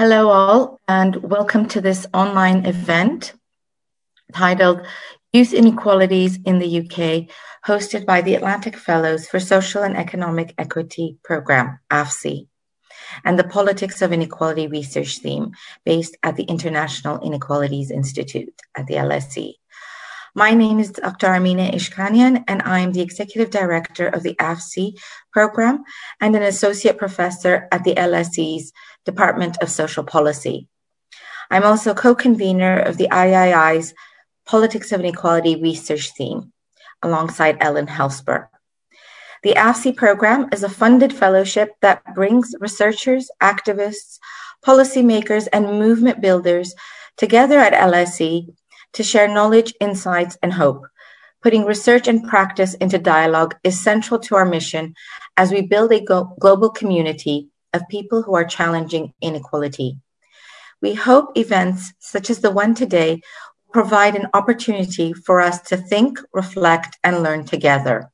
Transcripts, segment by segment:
Hello, all, and welcome to this online event titled Youth Inequalities in the UK, hosted by the Atlantic Fellows for Social and Economic Equity Programme, AFSEE, and the Politics of Inequality research theme based at the International Inequalities Institute at the LSE. My name is Dr. Armine Ishkanian, and I am the Executive Director of the AFSEE program and an Associate Professor at the LSE's Department of Social Policy. I'm also co-convener of the III's Politics of Inequality research theme, alongside Ellen Helsper. The AFSEE program is a funded fellowship that brings researchers, activists, policymakers, and movement builders together at LSE to share knowledge, insights, and hope. Putting research and practice into dialogue is central to our mission as we build a go- global community of people who are challenging inequality. We hope events such as the one today provide an opportunity for us to think, reflect, and learn together.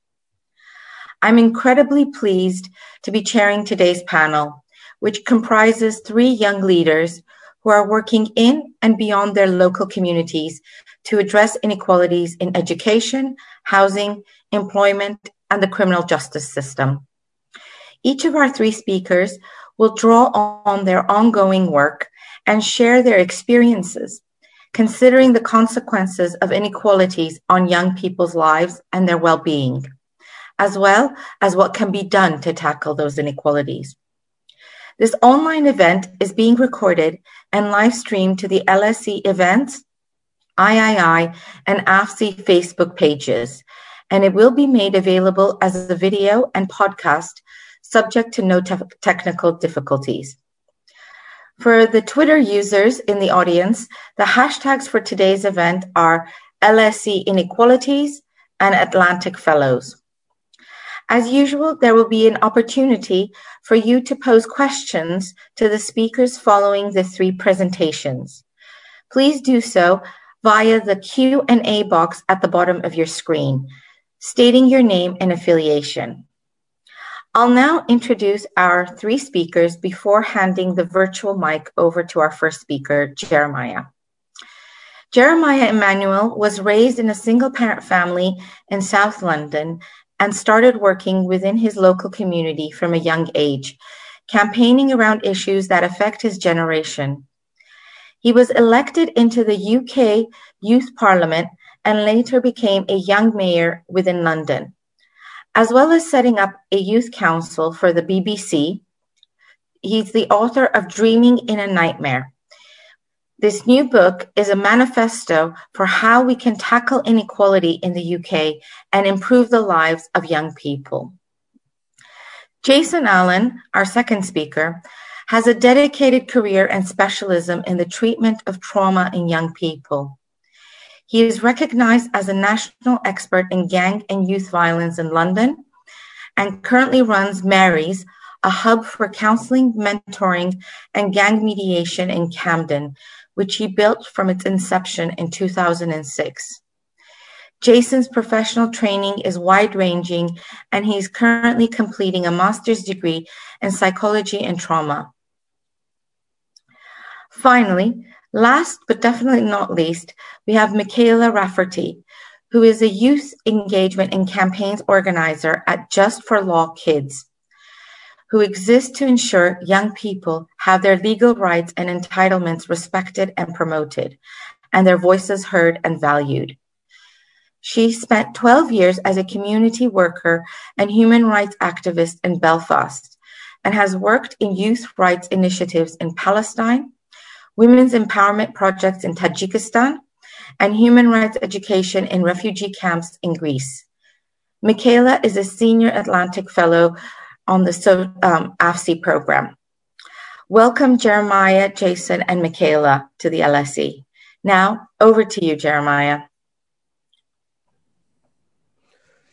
I'm incredibly pleased to be chairing today's panel, which comprises three young leaders who are working in and beyond their local communities to address inequalities in education, housing, employment, and the criminal justice system. Each of our three speakers will draw on their ongoing work and share their experiences, considering the consequences of inequalities on young people's lives and their well-being, as well as what can be done to tackle those inequalities. This online event is being recorded and live streamed to the LSE events, III, and AFSEE Facebook pages, and it will be made available as a video and podcast subject to no te- technical difficulties. For the Twitter users in the audience, the hashtags for today's event are LSE Inequalities and Atlantic Fellows. As usual, there will be an opportunity for you to pose questions to the speakers following the three presentations. Please do so via the Q&A box at the bottom of your screen, stating your name and affiliation. I'll now introduce our three speakers before handing the virtual mic over to our first speaker, Jeremiah. Jeremiah Emmanuel was raised in a single parent family in South London and started working within his local community from a young age, campaigning around issues that affect his generation. He was elected into the UK Youth Parliament and later became a young mayor within London. As well as setting up a youth council for the BBC, he's the author of Dreaming in a Nightmare, this new book is a manifesto for how we can tackle inequality in the UK and improve the lives of young people. Jason Allen, our second speaker, has a dedicated career and specialism in the treatment of trauma in young people. He is recognized as a national expert in gang and youth violence in London and currently runs Mary's, a hub for counseling, mentoring, and gang mediation in Camden, which he built from its inception in 2006. Jason's professional training is wide ranging, and he is currently completing a master's degree in psychology and trauma. Finally, last but definitely not least, we have Michaela Rafferty, who is a youth engagement and campaigns organizer at Just for Law Kids who exists to ensure young people have their legal rights and entitlements respected and promoted, and their voices heard and valued. She spent 12 years as a community worker and human rights activist in Belfast and has worked in youth rights initiatives in Palestine, women's empowerment projects in Tajikistan, and human rights education in refugee camps in Greece. Michaela is a senior Atlantic Fellow on the so, um, AFSEE program. Welcome, Jeremiah, Jason, and Michaela to the LSE. Now, over to you, Jeremiah.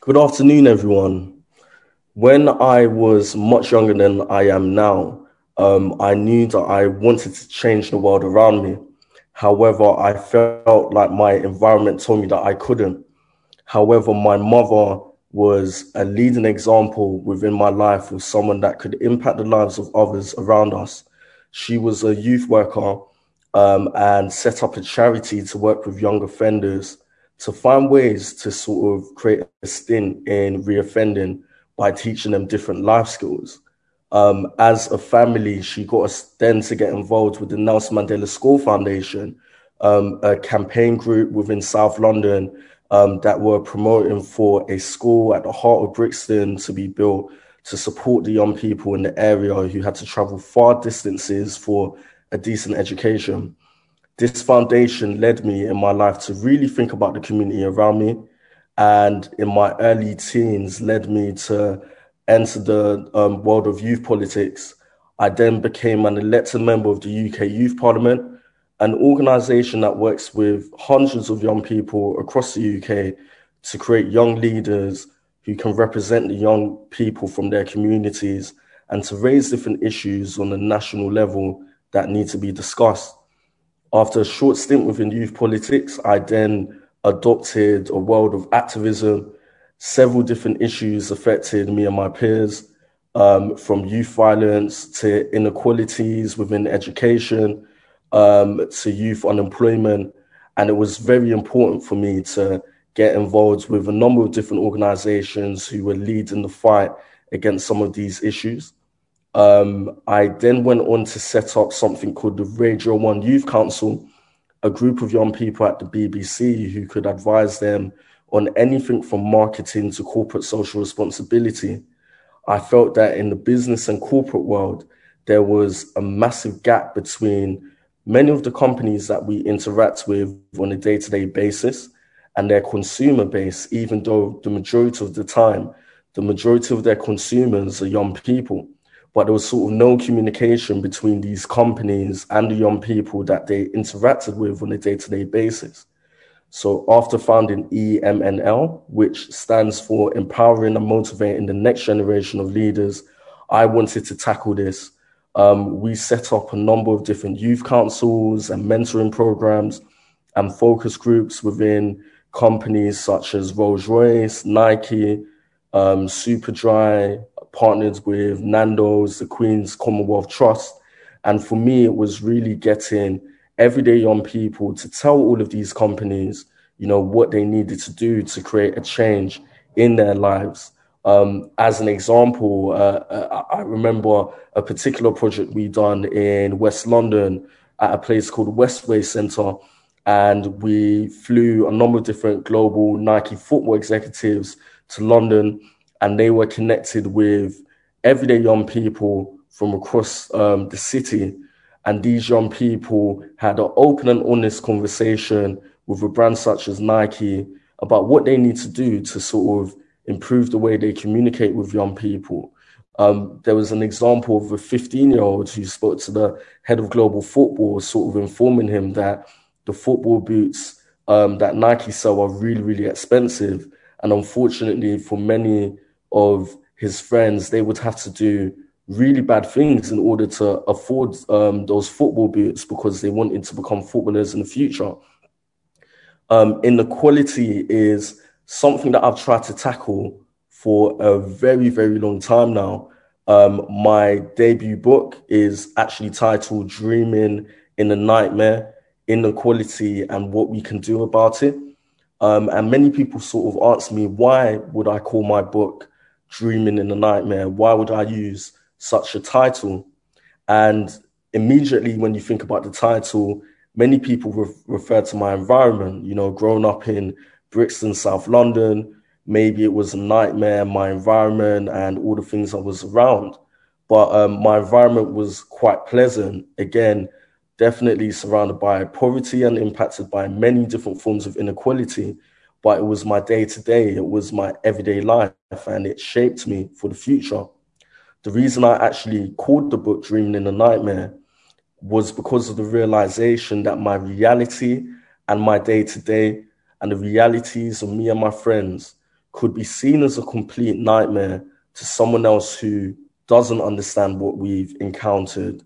Good afternoon, everyone. When I was much younger than I am now, um, I knew that I wanted to change the world around me. However, I felt like my environment told me that I couldn't. However, my mother was a leading example within my life of someone that could impact the lives of others around us. She was a youth worker um, and set up a charity to work with young offenders to find ways to sort of create a stint in reoffending by teaching them different life skills. Um, as a family, she got us then to get involved with the Nelson Mandela School Foundation, um, a campaign group within South London um, that were promoting for a school at the heart of Brixton to be built to support the young people in the area who had to travel far distances for a decent education. This foundation led me in my life to really think about the community around me, and in my early teens, led me to enter the um, world of youth politics. I then became an elected member of the UK Youth Parliament an organization that works with hundreds of young people across the UK to create young leaders who can represent the young people from their communities and to raise different issues on a national level that need to be discussed. After a short stint within youth politics, I then adopted a world of activism. Several different issues affected me and my peers, um, from youth violence to inequalities within education, um, to youth unemployment. And it was very important for me to get involved with a number of different organizations who were leading the fight against some of these issues. Um, I then went on to set up something called the Radio One Youth Council, a group of young people at the BBC who could advise them on anything from marketing to corporate social responsibility. I felt that in the business and corporate world, there was a massive gap between many of the companies that we interact with on a day to day basis and their consumer base, even though the majority of the time, the majority of their consumers are young people. But there was sort of no communication between these companies and the young people that they interacted with on a day to day basis. So after founding EMNL, which stands for Empowering and Motivating the Next Generation of Leaders, I wanted to tackle this um, we set up a number of different youth councils and mentoring programs and focus groups within companies such as Rolls Royce, Nike, um, Superdry, partnered with Nando's, the Queen's Commonwealth Trust. And for me, it was really getting everyday young people to tell all of these companies, you know, what they needed to do to create a change in their lives. Um, as an example, uh, uh, I remember a particular project we done in West London at a place called Westway Centre, and we flew a number of different global Nike football executives to London, and they were connected with everyday young people from across um, the city. And these young people had an open and honest conversation with a brand such as Nike about what they need to do to sort of improve the way they communicate with young people. Um, there was an example of a 15 year old who spoke to the head of global football, sort of informing him that the football boots um, that Nike sell are really, really expensive. And unfortunately, for many of his friends, they would have to do really bad things in order to afford um, those football boots because they wanted to become footballers in the future. Um, inequality is something that I've tried to tackle for a very, very long time now. Um, my debut book is actually titled Dreaming in a Nightmare Inequality and What We Can Do About It. Um, and many people sort of ask me, why would I call my book Dreaming in a Nightmare? Why would I use such a title? And immediately, when you think about the title, many people re- refer to my environment, you know, growing up in Brixton, South London. Maybe it was a nightmare, my environment and all the things I was around. But um, my environment was quite pleasant. Again, definitely surrounded by poverty and impacted by many different forms of inequality. But it was my day to day, it was my everyday life, and it shaped me for the future. The reason I actually called the book Dreaming in a Nightmare was because of the realization that my reality and my day to day and the realities of me and my friends could be seen as a complete nightmare to someone else who doesn't understand what we've encountered,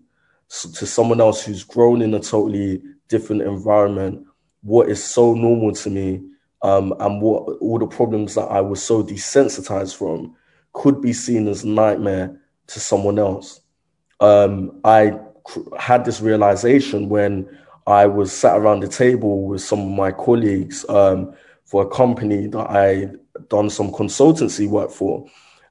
so to someone else who's grown in a totally different environment, what is so normal to me um, and what all the problems that I was so desensitized from could be seen as nightmare to someone else. Um, I had this realization when I was sat around the table with some of my colleagues um, for a company that I done some consultancy work for,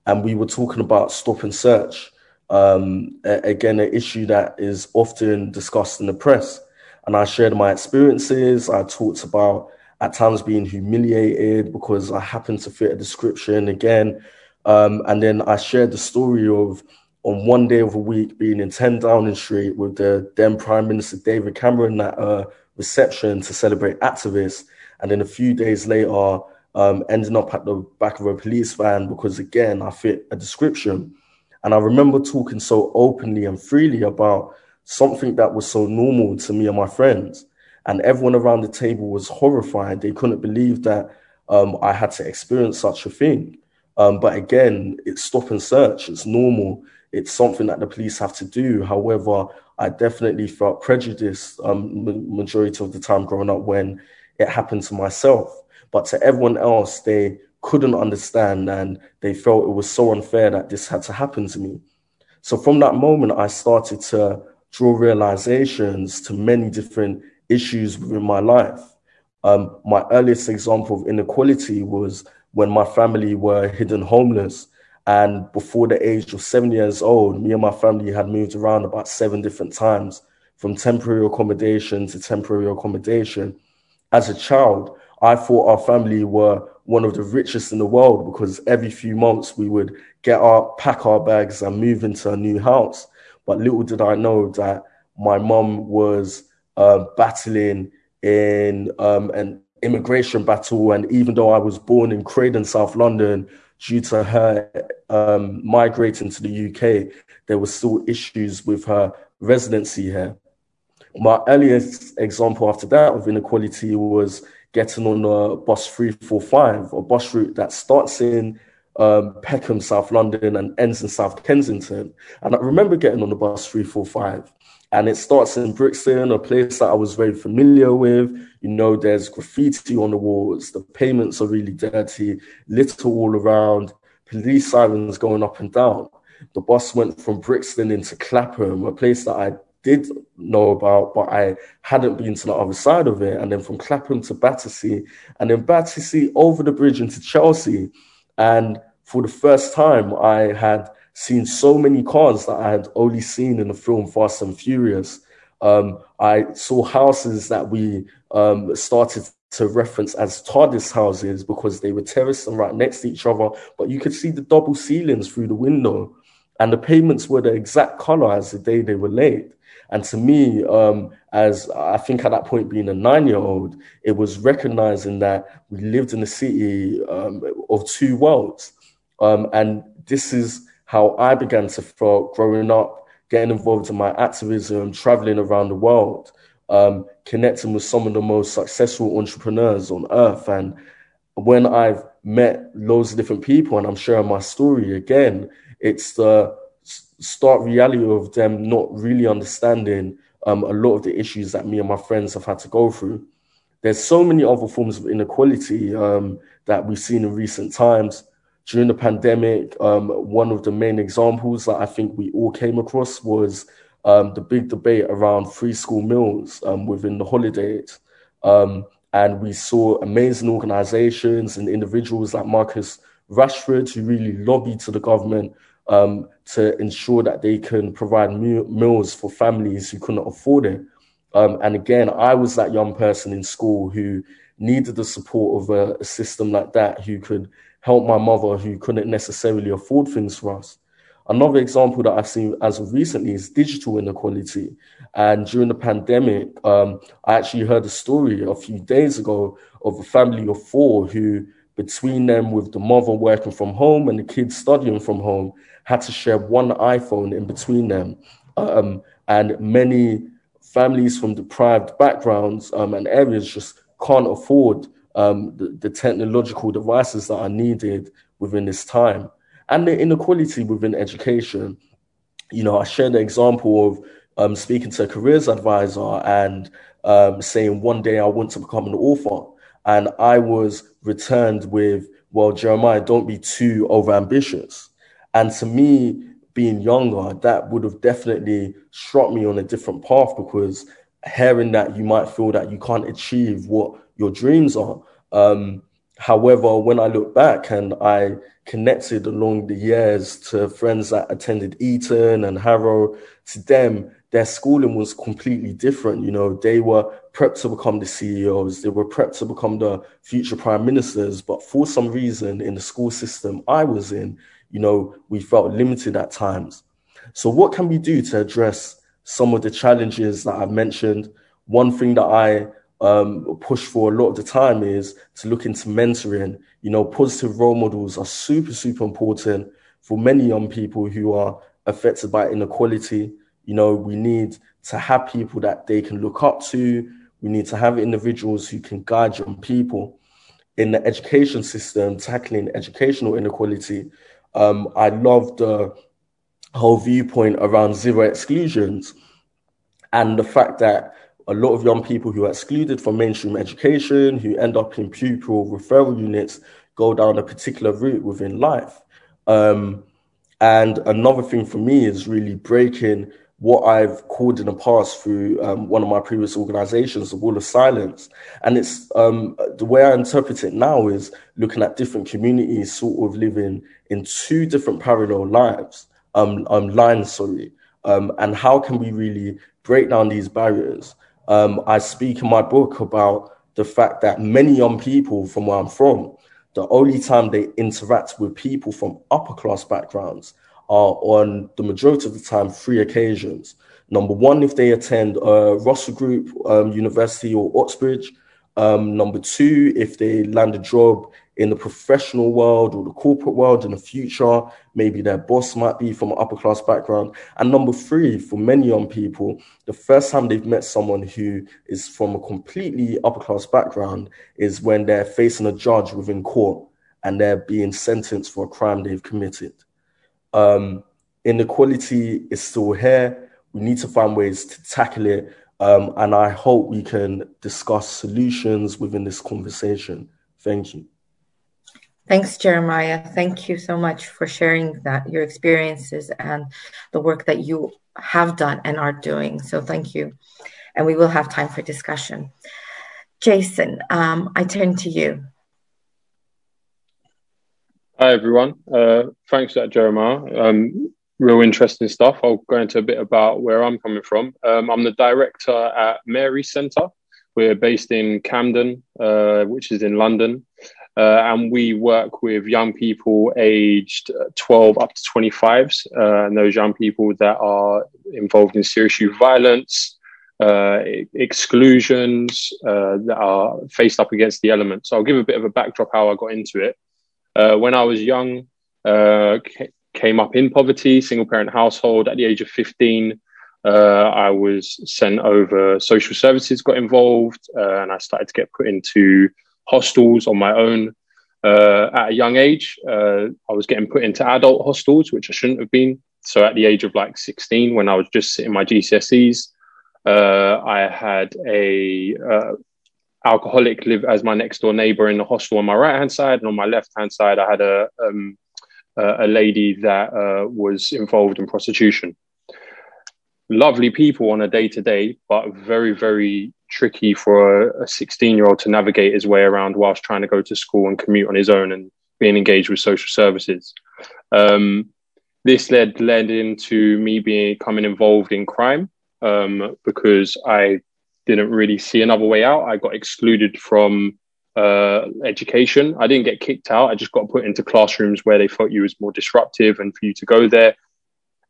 and we were talking about stop and search. Um, again, an issue that is often discussed in the press. And I shared my experiences. I talked about at times being humiliated because I happened to fit a description again. Um, and then I shared the story of on one day of a week being in 10 Downing Street with the then Prime Minister David Cameron at a reception to celebrate activists. And then a few days later, um, ending up at the back of a police van because, again, I fit a description. And I remember talking so openly and freely about something that was so normal to me and my friends. And everyone around the table was horrified. They couldn't believe that um, I had to experience such a thing. Um, but again, it's stop and search. It's normal. It's something that the police have to do. However, I definitely felt prejudiced um, majority of the time growing up when it happened to myself. But to everyone else, they couldn't understand and they felt it was so unfair that this had to happen to me. So from that moment, I started to draw realizations to many different issues within my life. Um, my earliest example of inequality was when my family were hidden homeless. And before the age of seven years old, me and my family had moved around about seven different times from temporary accommodation to temporary accommodation. As a child, I thought our family were one of the richest in the world because every few months we would get our pack our bags and move into a new house. But little did I know that my mum was uh, battling in um, an immigration battle, and even though I was born in Croydon, South London, due to her um, migrating to the UK, there were still issues with her residency here. My earliest example after that of inequality was getting on a bus 345, a bus route that starts in um, Peckham, South London, and ends in South Kensington. And I remember getting on the bus 345, and it starts in Brixton, a place that I was very familiar with. You know, there's graffiti on the walls, the pavements are really dirty, litter all around, police sirens going up and down. The bus went from Brixton into Clapham, a place that I did know about, but I hadn't been to the other side of it. And then from Clapham to Battersea, and then Battersea over the bridge into Chelsea. And for the first time, I had seen so many cars that I had only seen in the film Fast and Furious. Um, I saw houses that we um, started to reference as TARDIS houses because they were terraced and right next to each other, but you could see the double ceilings through the window. And the pavements were the exact color as the day they were laid. And to me, um, as I think at that point being a nine year old, it was recognizing that we lived in a city um, of two worlds. Um, and this is how I began to feel growing up, getting involved in my activism, traveling around the world, um, connecting with some of the most successful entrepreneurs on earth. And when I've met loads of different people and I'm sharing my story again, it's the stark reality of them not really understanding um, a lot of the issues that me and my friends have had to go through. There's so many other forms of inequality um, that we've seen in recent times. During the pandemic, um, one of the main examples that I think we all came across was um, the big debate around free school meals um, within the holidays. Um, and we saw amazing organizations and individuals like Marcus Rashford who really lobbied to the government um, to ensure that they can provide meals for families who couldn't afford it. Um, and again, I was that young person in school who needed the support of a, a, system like that, who could help my mother who couldn't necessarily afford things for us. Another example that I've seen as of recently is digital inequality. And during the pandemic, um, I actually heard a story a few days ago of a family of four who, between them with the mother working from home and the kids studying from home, had to share one iPhone in between them. Um, and many families from deprived backgrounds um, and areas just can't afford um, the, the, technological devices that are needed within this time. And the inequality within education. You know, I shared the example of um, speaking to a careers advisor and um, saying one day I want to become an author. And I was returned with, well, Jeremiah, don't be too overambitious. And to me, being younger, that would have definitely struck me on a different path because hearing that you might feel that you can't achieve what your dreams are. Um, however, when I look back and I connected along the years to friends that attended Eton and Harrow, to them, their schooling was completely different. You know, they were prepped to become the CEOs, they were prepped to become the future prime ministers. But for some reason, in the school system I was in, you know, we felt limited at times. So, what can we do to address some of the challenges that I've mentioned? One thing that I um, push for a lot of the time is to look into mentoring. You know, positive role models are super, super important for many young people who are affected by inequality. You know, we need to have people that they can look up to. We need to have individuals who can guide young people in the education system, tackling educational inequality. Um, I love the whole viewpoint around zero exclusions and the fact that a lot of young people who are excluded from mainstream education, who end up in pupil referral units, go down a particular route within life. Um, and another thing for me is really breaking what I've called in the past through um, one of my previous organizations, the Wall of Silence. And it's um, the way I interpret it now is looking at different communities sort of living in two different parallel lives, um, um lines, sorry. Um, and how can we really break down these barriers? Um, I speak in my book about the fact that many young people from where I'm from, the only time they interact with people from upper class backgrounds are on the majority of the time three occasions. Number one, if they attend a Russell Group um, University or Oxbridge. Um, number two, if they land a job in the professional world or the corporate world in the future. Maybe their boss might be from an upper class background. And number three, for many young people, the first time they've met someone who is from a completely upper class background is when they're facing a judge within court and they're being sentenced for a crime they've committed. Um, inequality is still here. We need to find ways to tackle it. Um, and I hope we can discuss solutions within this conversation. Thank you. Thanks, Jeremiah. Thank you so much for sharing that, your experiences and the work that you have done and are doing. So thank you. And we will have time for discussion. Jason, um, I turn to you. Hi, everyone. Uh, thanks for that, Jeremiah. Um, real interesting stuff. I'll go into a bit about where I'm coming from. Um, I'm the director at Mary Centre. We're based in Camden, uh, which is in London. Uh, and we work with young people aged 12 up to 25s, uh, and those young people that are involved in serious youth violence, uh, exclusions, uh, that are faced up against the elements. So I'll give a bit of a backdrop how I got into it. Uh, when I was young, uh, came up in poverty, single parent household. At the age of 15, I was sent over social services, got involved, and I started to get put into hostels on my own uh, at a young age. Uh, I was getting put into adult hostels, which I shouldn't have been. So at the age of like 16, when I was just sitting my GCSEs, uh, I had a uh, alcoholic live as my next door neighbor in the hostel on my right hand side, and on my left hand side, I had a um, a lady that uh, was involved in prostitution. Lovely people on a day to day, but very very tricky for a 16 year old to navigate his way around whilst trying to go to school and commute on his own and being engaged with social services. Um, this led led into me becoming involved in crime um, because I didn't really see another way out. I got excluded from uh, education. I didn't get kicked out. I just got put into classrooms where they thought you was more disruptive and for you to go there.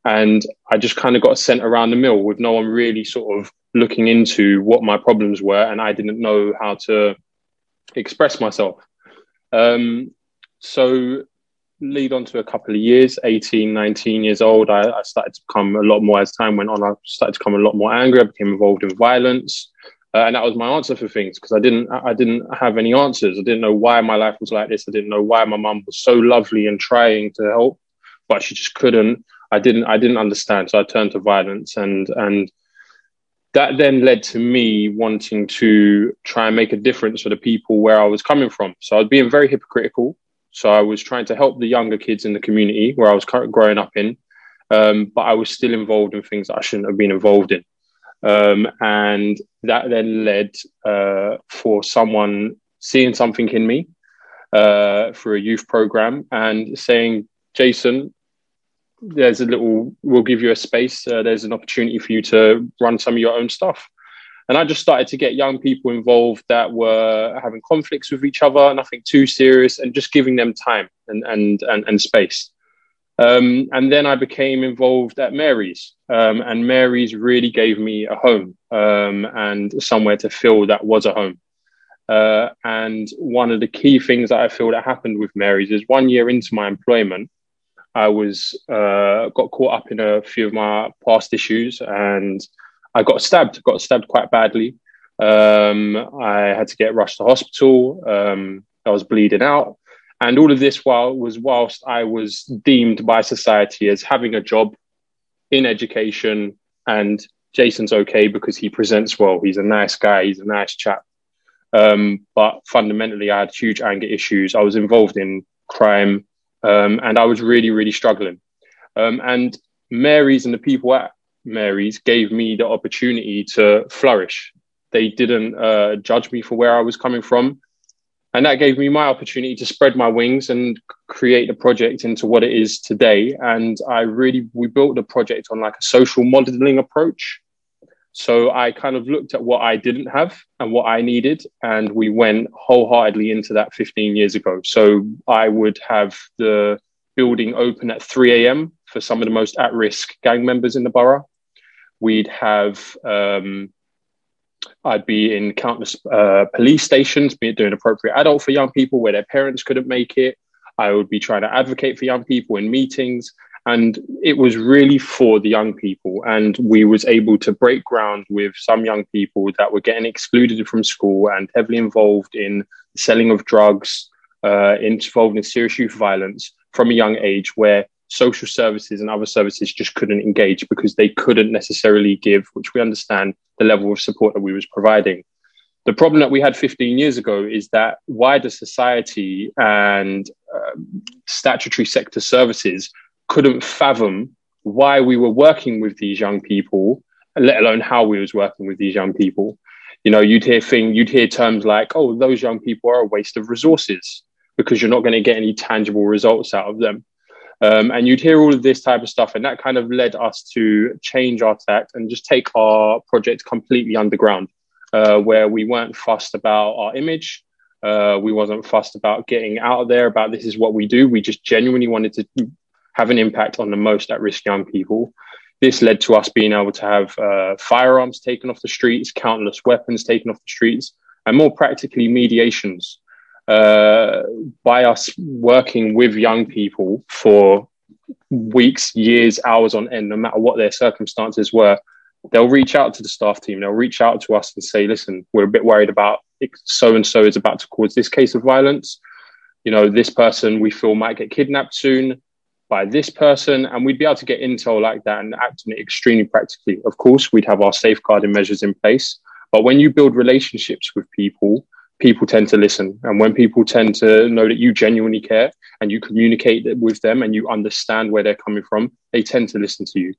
And I just kind of got sent around the mill with no one really sort of looking into what my problems were, and I didn't know how to express myself. Um, so, lead on to a couple of years 18, 19 years old, I, I, started to become a lot more as time went on. I started to become a lot more angry. I became involved in violence. Uh, and that was my answer for things because I didn't, I didn't have any answers. I didn't know why my life was like this. I didn't know why my mum was so lovely and trying to help, but she just couldn't. I didn't, I didn't understand. So I turned to violence and, and that then led to me wanting to try and make a difference for the people where I was coming from. So I was being very hypocritical. So I was trying to help the younger kids in the community where I was growing up in. um, but I was still involved in things that I shouldn't have been involved in. Um, and that then led uh, for someone seeing something in me uh, for a youth program and saying, Jason, there's a little, we'll give you a space. Uh, there's an opportunity for you to run some of your own stuff. And I just started to get young people involved that were having conflicts with each other, nothing too serious, and just giving them time and, and, and, and space. Um, and then I became involved at Mary's, um, and Mary's really gave me a home um, and somewhere to feel that was a home. Uh, and one of the key things that I feel that happened with Mary's is one year into my employment, I was uh, got caught up in a few of my past issues, and I got stabbed. Got stabbed quite badly. Um, I had to get rushed to hospital. Um, I was bleeding out, and all of this while was whilst I was deemed by society as having a job in education, and Jason's okay because he presents well. He's a nice guy. He's a nice chap. Um, but fundamentally, I had huge anger issues. I was involved in crime, um, and I was really, really struggling. Um, and Mary's and the people at Mary's gave me the opportunity to flourish. They didn't uh, judge me for where I was coming from. And that gave me my opportunity to spread my wings and create the project into what it is today. And I really, we built the project on like a social modeling approach. So I kind of looked at what I didn't have and what I needed, and we went wholeheartedly into that 15 years ago. So I would have the building open at 3 a.m. for some of the most at risk gang members in the borough. We'd have, um, I'd be in countless uh, police stations, be it doing appropriate adult for young people where their parents couldn't make it. I would be trying to advocate for young people in meetings and it was really for the young people. And we was able to break ground with some young people that were getting excluded from school and heavily involved in selling of drugs uh, involved in serious youth violence from a young age where social services and other services just couldn't engage because they couldn't necessarily give which we understand the level of support that we was providing. The problem that we had 15 years ago is that wider society and uh, statutory sector services couldn't fathom why we were working with these young people, let alone how we was working with these young people. You know, you'd hear thing, you'd hear terms like, "Oh, those young people are a waste of resources because you're not going to get any tangible results out of them." Um, and you'd hear all of this type of stuff, and that kind of led us to change our tact and just take our project completely underground, uh, where we weren't fussed about our image. Uh, we wasn't fussed about getting out there about this is what we do. We just genuinely wanted to have an impact on the most at risk young people. This led to us being able to have uh, firearms taken off the streets, countless weapons taken off the streets, and more practically, mediations. Uh, by us working with young people for weeks, years, hours on end, no matter what their circumstances were, they'll reach out to the staff team. They'll reach out to us and say, listen, we're a bit worried about so and so is about to cause this case of violence. You know, this person we feel might get kidnapped soon by this person, and we'd be able to get intel like that and act on it extremely practically. Of course, we'd have our safeguarding measures in place, but when you build relationships with people, people tend to listen. And when people tend to know that you genuinely care and you communicate with them and you understand where they're coming from, they tend to listen to you.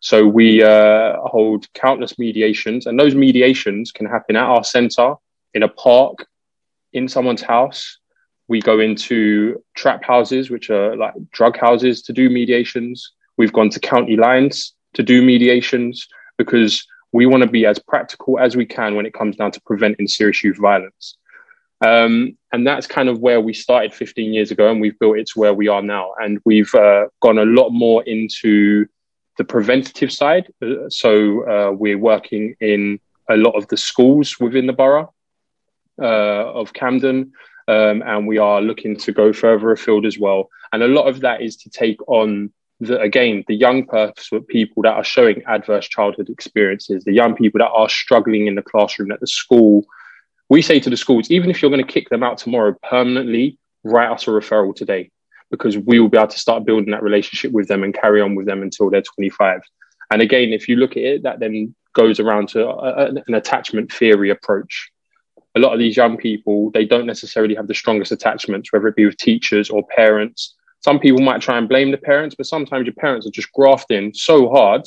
So we uh, hold countless mediations, and those mediations can happen at our center, in a park, in someone's house, we go into trap houses, which are like drug houses, to do mediations. We've gone to county lines to do mediations because we want to be as practical as we can when it comes down to preventing serious youth violence. Um, and that's kind of where we started 15 years ago, and we've built it to where we are now. And we've uh, gone a lot more into the preventative side. Uh, so uh, we're working in a lot of the schools within the borough uh, of Camden. Um, and we are looking to go further afield as well. And a lot of that is to take on the, again, the young people that are showing adverse childhood experiences, the young people that are struggling in the classroom at the school. We say to the schools, even if you're going to kick them out tomorrow permanently, write us a referral today because we will be able to start building that relationship with them and carry on with them until they're 25. And again, if you look at it, that then goes around to a, an attachment theory approach a lot of these young people, they don't necessarily have the strongest attachments, whether it be with teachers or parents. some people might try and blame the parents, but sometimes your parents are just grafting so hard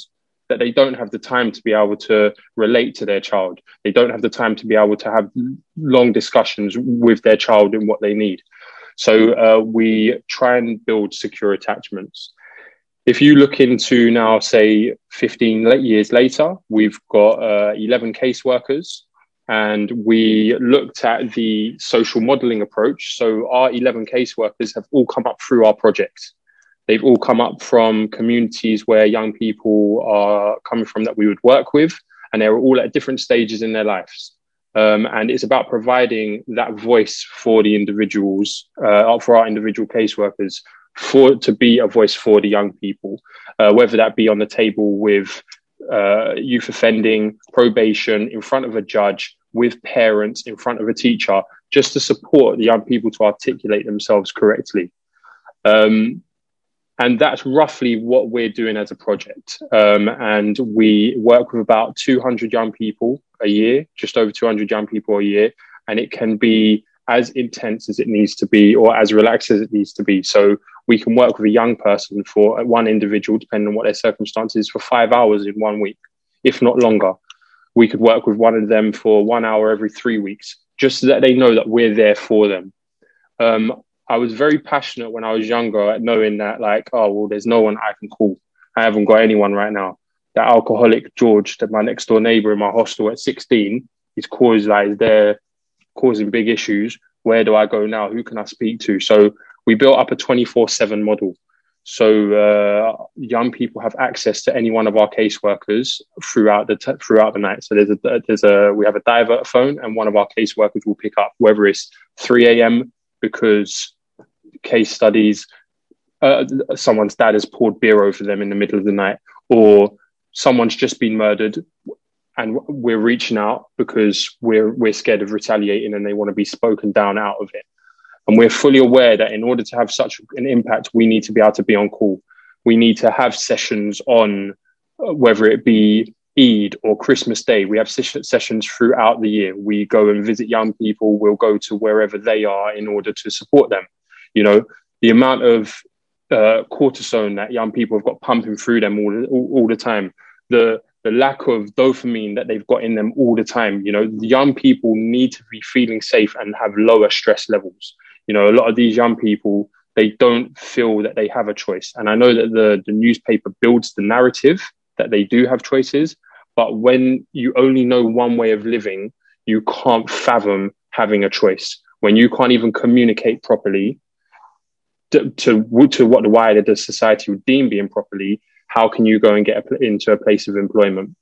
that they don't have the time to be able to relate to their child. They don't have the time to be able to have long discussions with their child and what they need. So uh, we try and build secure attachments. If you look into now, say 15 years later, we've got uh, 11 caseworkers and we looked at the social modeling approach. So our 11 caseworkers have all come up through our project. They've all come up from communities where young people are coming from that we would work with, and they're all at different stages in their lives. Um, and it's about providing that voice for the individuals, uh, for our individual caseworkers, for to be a voice for the young people, uh, whether that be on the table with uh, youth offending, probation, in front of a judge, with parents, in front of a teacher, just to support the young people to articulate themselves correctly. Um, and that's roughly what we're doing as a project. Um, and we work with about 200 young people a year, just over 200 young people a year. And it can be as intense as it needs to be or as relaxed as it needs to be. So we can work with a young person for one individual, depending on what their circumstances, for five hours in one week, if not longer. We could work with one of them for one hour every three weeks, just so that they know that we're there for them. Um, I was very passionate when I was younger at knowing that, like, oh, well, there's no one I can call. I haven't got anyone right now. That alcoholic George, that my next door neighbor in my hostel at 16, is caused like they're causing big issues. Where do I go now? Who can I speak to? So we built up a 24 7 model. So uh, young people have access to any one of our caseworkers throughout the t- throughout the night. So there's a there's a we have a divert phone, and one of our caseworkers will pick up whether it's 3 a.m. because case studies, uh, someone's dad has poured beer over them in the middle of the night, or someone's just been murdered, and we're reaching out because we're we're scared of retaliating, and they want to be spoken down out of it. And we're fully aware that in order to have such an impact, we need to be able to be on call. We need to have sessions on uh, whether it be Eid or Christmas Day. We have sessions throughout the year. We go and visit young people. We'll go to wherever they are in order to support them. You know, the amount of uh, cortisone that young people have got pumping through them all, all, all the time, the the lack of dopamine that they've got in them all the time. You know, young people need to be feeling safe and have lower stress levels. You know, a lot of these young people they don't feel that they have a choice, and I know that the the newspaper builds the narrative that they do have choices, but when you only know one way of living, you can't fathom having a choice. When you can't even communicate properly, to, to, to what the wider the society would deem being properly, how can you go and get a, into a place of employment?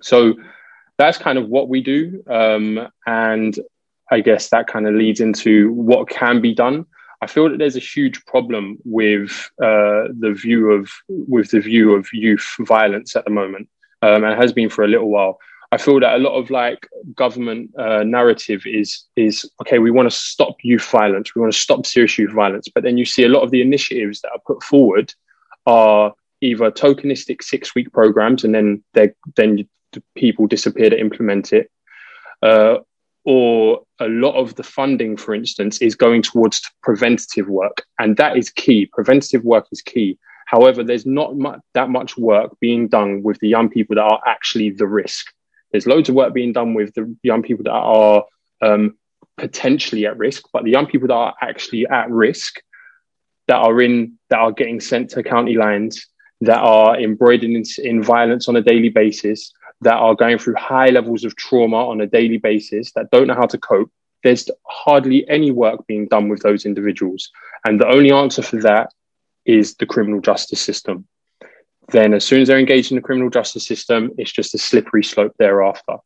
So that's kind of what we do. Um, and I guess that kind of leads into what can be done. I feel that there's a huge problem with uh, the view of with the view of youth violence at the moment, um, and has been for a little while. I feel that a lot of like government uh, narrative is is okay. We want to stop youth violence. We want to stop serious youth violence. But then you see a lot of the initiatives that are put forward are either tokenistic six week programs, and then they then people disappear to implement it, uh, or a lot of the funding, for instance, is going towards preventative work, and that is key. Preventative work is key. However, there's not much, that much work being done with the young people that are actually the risk. There's loads of work being done with the young people that are um, potentially at risk, but the young people that are actually at risk, that are in, that are getting sent to county lines, that are embroidered in, in violence on a daily basis, that are going through high levels of trauma on a daily basis, that don't know how to cope. There's hardly any work being done with those individuals. And the only answer for that is the criminal justice system then as soon as they're engaged in the criminal justice system, it's just a slippery slope thereafter.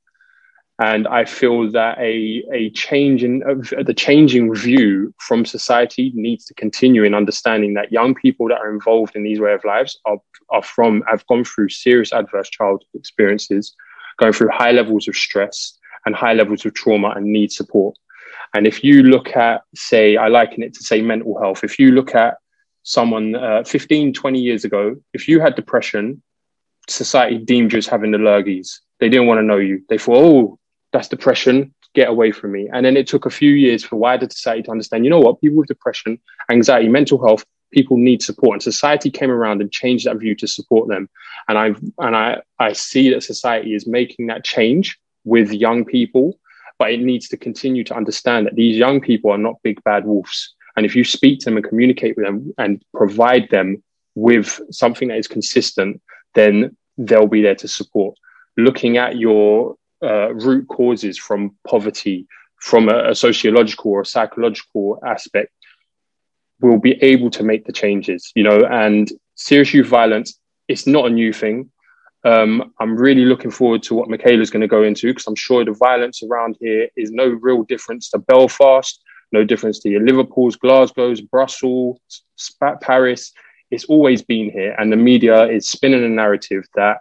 And I feel that a, a change in uh, the changing view from society needs to continue in understanding that young people that are involved in these way of lives are, are from, have gone through serious adverse childhood experiences, going through high levels of stress and high levels of trauma and need support. And if you look at, say, I liken it to say mental health, if you look at someone uh, 15, 20 years ago, if you had depression, society deemed you as having the lurgies. They didn't want to know you. They thought, oh, that's depression. Get away from me. And then it took a few years for wider society to understand, you know what, people with depression, anxiety, mental health, people need support, and society came around and changed that view to support them. And I and I I see that society is making that change with young people, but it needs to continue to understand that these young people are not big bad wolves. And if you speak to them and communicate with them and provide them with something that is consistent, then they'll be there to support. Looking at your uh, root causes from poverty, from a, a sociological or a psychological aspect, will be able to make the changes, you know, and serious youth violence, it's not a new thing. Um, I'm really looking forward to what Michaela's going to go into because I'm sure the violence around here is no real difference to Belfast, no difference to your Liverpool's, Glasgow's, Brussels, Paris. It's always been here, and the media is spinning a narrative that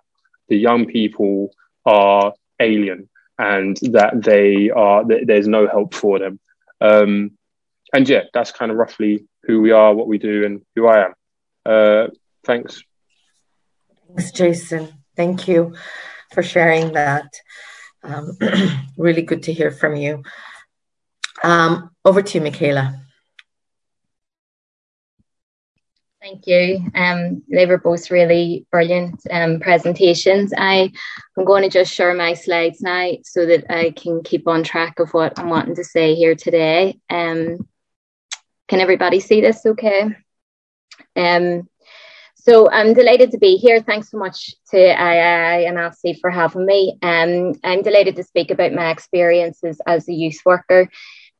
the young people are alien and that they are that there's no help for them. Um, and yeah, that's kind of roughly who we are, what we do, and who I am. Uh, thanks. Thanks, Jason. Thank you for sharing that. Um, really good to hear from you. Um, over to you, Michaela. Thank you. Um, they were both really brilliant um, presentations. I am going to just share my slides now so that I can keep on track of what I'm wanting to say here today. Um, can everybody see this okay? Um, so I'm delighted to be here. Thanks so much to II and AFSEE for having me. Um, I'm delighted to speak about my experiences as a youth worker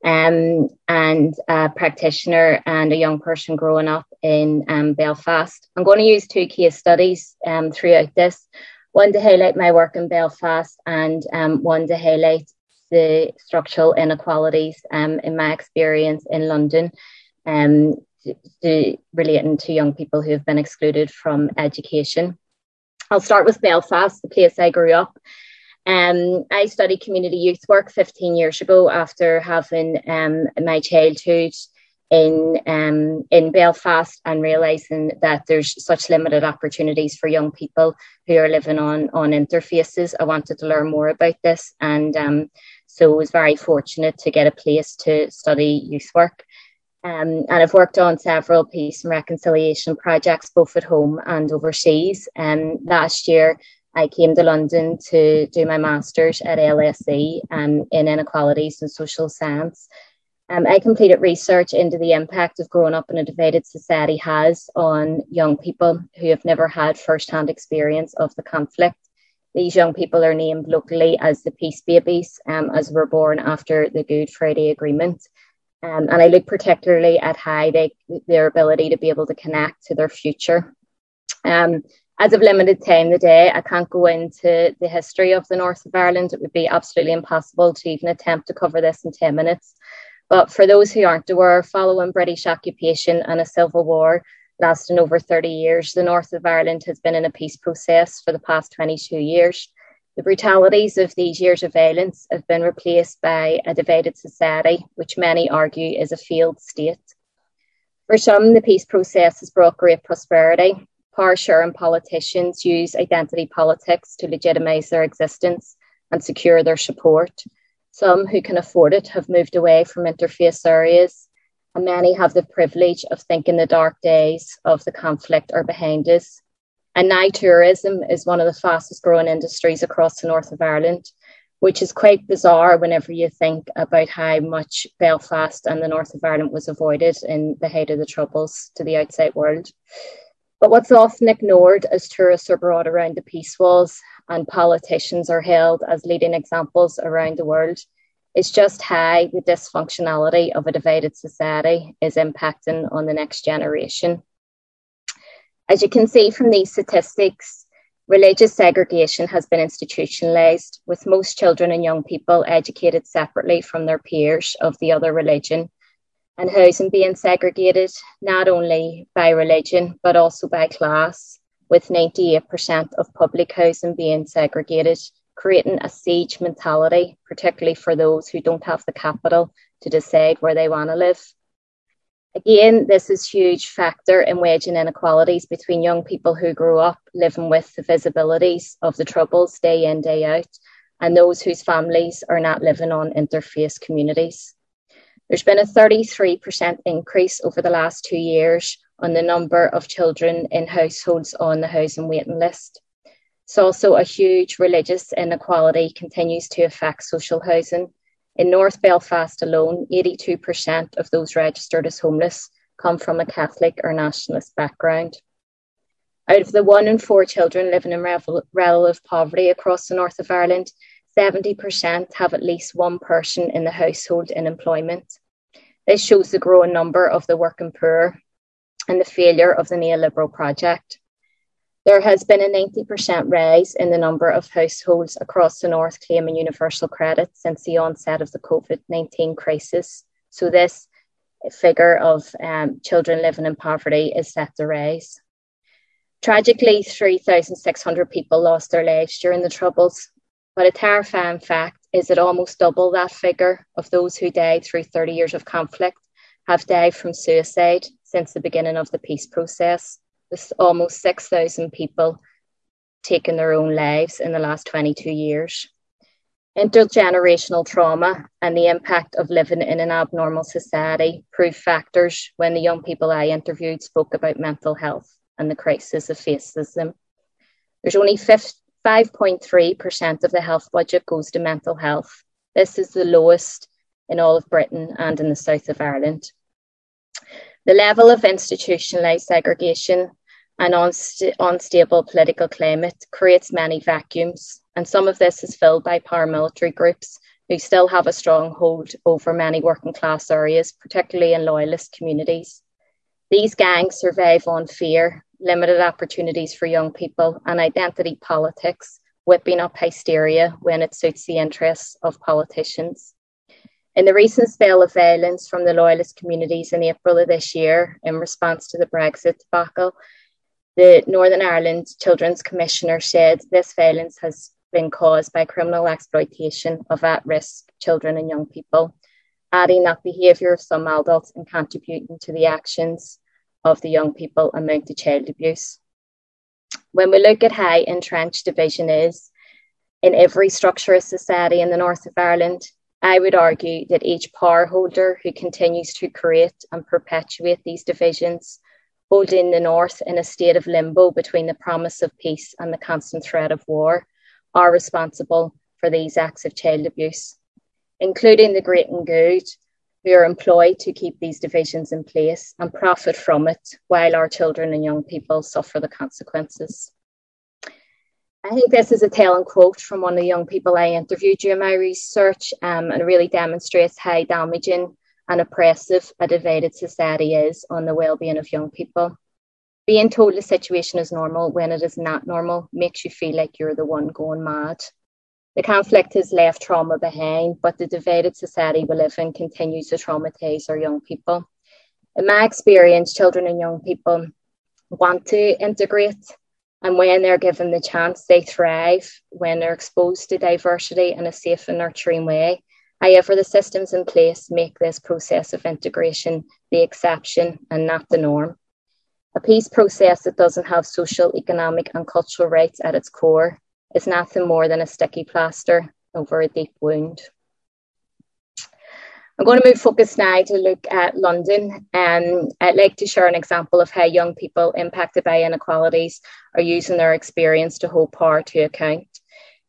um, and a practitioner and a young person growing up in um, Belfast. I'm going to use two case studies um, throughout this one to highlight my work in Belfast and um, one to highlight the structural inequalities um, in my experience in London um, to, to relating to young people who have been excluded from education. I'll start with Belfast, the place I grew up. Um, I studied community youth work 15 years ago after having um, my childhood in um, in Belfast and realizing that there's such limited opportunities for young people who are living on on interfaces. I wanted to learn more about this, and um, so was very fortunate to get a place to study youth work. Um, and I've worked on several peace and reconciliation projects, both at home and overseas. And last year, I came to London to do my master's at LSE um, in inequalities and social science. Um, I completed research into the impact of growing up in a divided society has on young people who have never had first-hand experience of the conflict. These young people are named locally as the peace babies, um, as were born after the Good Friday Agreement. Um, and I look particularly at how they, their ability to be able to connect to their future. Um, as of limited time today, I can't go into the history of the north of Ireland. It would be absolutely impossible to even attempt to cover this in 10 minutes. But for those who aren't aware, following British occupation and a civil war lasting over 30 years, the north of Ireland has been in a peace process for the past 22 years. The brutalities of these years of violence have been replaced by a divided society, which many argue is a failed state. For some, the peace process has brought great prosperity. Power sharing politicians use identity politics to legitimise their existence and secure their support. Some who can afford it have moved away from interface areas, and many have the privilege of thinking the dark days of the conflict are behind us and now tourism is one of the fastest growing industries across the north of Ireland, which is quite bizarre whenever you think about how much Belfast and the north of Ireland was avoided in the height of the Troubles to the outside world. But what's often ignored as tourists are brought around the peace walls and politicians are held as leading examples around the world is just how the dysfunctionality of a divided society is impacting on the next generation. As you can see from these statistics, religious segregation has been institutionalized, with most children and young people educated separately from their peers of the other religion, and housing being segregated not only by religion but also by class, with 98% of public housing being segregated, creating a siege mentality, particularly for those who don't have the capital to decide where they want to live. Again, this is huge factor in wage and inequalities between young people who grew up living with the visibilities of the troubles day in, day out, and those whose families are not living on interface communities. There's been a 33% increase over the last two years on the number of children in households on the housing waiting list. It's also a huge religious inequality continues to affect social housing. In North Belfast alone, 82% of those registered as homeless come from a Catholic or nationalist background. Out of the one in four children living in relative poverty across the north of Ireland, 70% have at least one person in the household in employment. This shows the growing number of the working poor and the failure of the neoliberal project. There has been a 90% rise in the number of households across the North claiming universal credit since the onset of the COVID 19 crisis. So, this figure of um, children living in poverty is set to rise. Tragically, 3,600 people lost their lives during the Troubles, but a terrifying fact is that almost double that figure of those who died through 30 years of conflict have died from suicide since the beginning of the peace process, with almost 6,000 people taking their own lives in the last 22 years. Intergenerational trauma and the impact of living in an abnormal society proved factors when the young people I interviewed spoke about mental health and the crisis that faces them. There's only 5.3% of the health budget goes to mental health. This is the lowest in all of Britain and in the south of Ireland. The level of institutionalised segregation and unst- unstable political climate creates many vacuums, and some of this is filled by paramilitary groups who still have a strong hold over many working class areas, particularly in loyalist communities. These gangs survive on fear, limited opportunities for young people, and identity politics, whipping up hysteria when it suits the interests of politicians. In the recent spell of violence from the Loyalist communities in April of this year, in response to the Brexit debacle, the Northern Ireland Children's Commissioner said this violence has been caused by criminal exploitation of at risk children and young people, adding that behaviour of some adults and contributing to the actions of the young people amount to child abuse. When we look at how entrenched division is in every structure of society in the north of Ireland, I would argue that each power holder who continues to create and perpetuate these divisions, holding the North in a state of limbo between the promise of peace and the constant threat of war, are responsible for these acts of child abuse, including the great and good who are employed to keep these divisions in place and profit from it while our children and young people suffer the consequences. I think this is a telling quote from one of the young people I interviewed during my research, um, and really demonstrates how damaging and oppressive a divided society is on the well-being of young people. Being told the situation is normal when it is not normal makes you feel like you're the one going mad. The conflict has left trauma behind, but the divided society we live in continues to traumatize our young people. In my experience, children and young people want to integrate and when they're given the chance, they thrive when they're exposed to diversity in a safe and nurturing way. However, the systems in place make this process of integration the exception and not the norm. A peace process that doesn't have social, economic, and cultural rights at its core is nothing more than a sticky plaster over a deep wound. I'm going to move focus now to look at London. And I'd like to share an example of how young people impacted by inequalities are using their experience to hold power to account.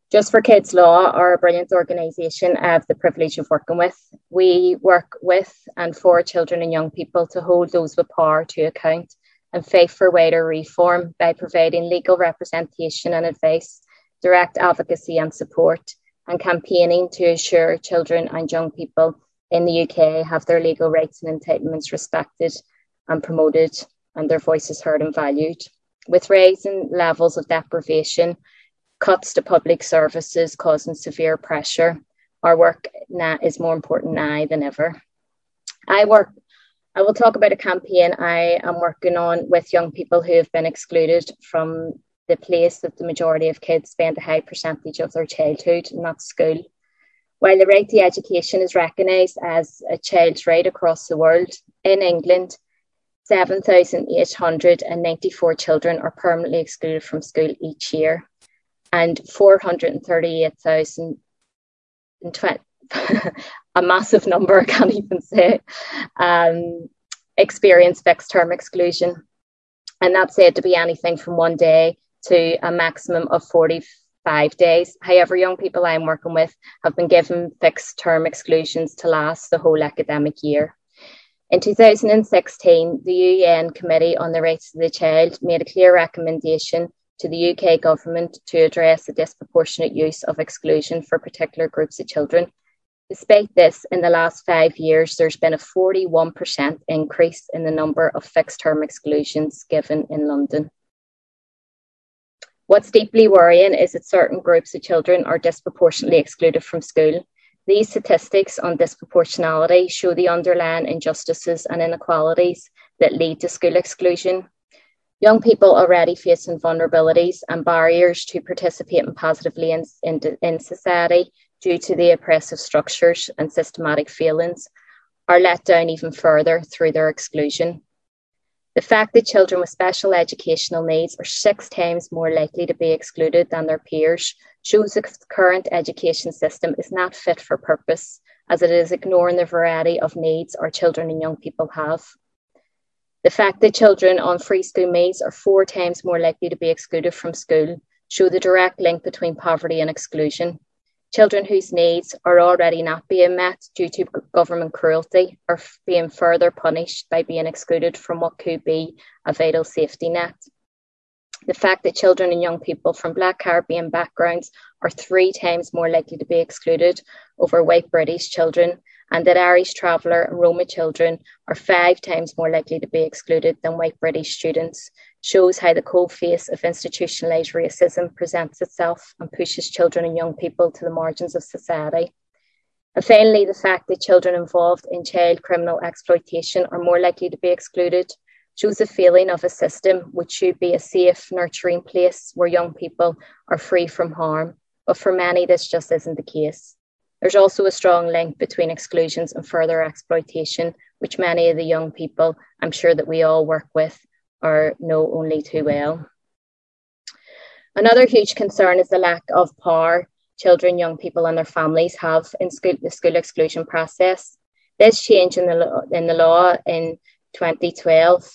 Just for Kids Law are a brilliant organisation I have the privilege of working with. We work with and for children and young people to hold those with power to account and fight for wider reform by providing legal representation and advice, direct advocacy and support, and campaigning to assure children and young people in the UK have their legal rights and entitlements respected and promoted and their voices heard and valued. With rising levels of deprivation, cuts to public services causing severe pressure, our work now is more important now than ever. I work I will talk about a campaign I am working on with young people who have been excluded from the place that the majority of kids spend a high percentage of their childhood, that's school. While the right to education is recognised as a child's right across the world, in England, 7,894 children are permanently excluded from school each year, and 438,000, a massive number, I can't even say, um, experience fixed term exclusion. And that's said to be anything from one day to a maximum of 45 days. However, young people I'm working with have been given fixed term exclusions to last the whole academic year. In 2016, the UN Committee on the Rights of the Child made a clear recommendation to the UK government to address the disproportionate use of exclusion for particular groups of children. Despite this, in the last five years, there's been a 41% increase in the number of fixed term exclusions given in London. What's deeply worrying is that certain groups of children are disproportionately excluded from school. These statistics on disproportionality show the underlying injustices and inequalities that lead to school exclusion. Young people already facing vulnerabilities and barriers to participating positively in, in, in society due to the oppressive structures and systematic failings are let down even further through their exclusion. The fact that children with special educational needs are six times more likely to be excluded than their peers shows that the current education system is not fit for purpose, as it is ignoring the variety of needs our children and young people have. The fact that children on free school meals are four times more likely to be excluded from school show the direct link between poverty and exclusion. Children whose needs are already not being met due to government cruelty are being further punished by being excluded from what could be a vital safety net. The fact that children and young people from Black Caribbean backgrounds are three times more likely to be excluded over white British children and that Irish traveller and Roma children are five times more likely to be excluded than white British students shows how the cold face of institutionalised racism presents itself and pushes children and young people to the margins of society. And finally, the fact that children involved in child criminal exploitation are more likely to be excluded shows a feeling of a system which should be a safe, nurturing place where young people are free from harm. But for many, this just isn't the case. There's also a strong link between exclusions and further exploitation, which many of the young people I'm sure that we all work with or know only too well. Another huge concern is the lack of power children, young people, and their families have in school, the school exclusion process. This change in the, in the law in 2012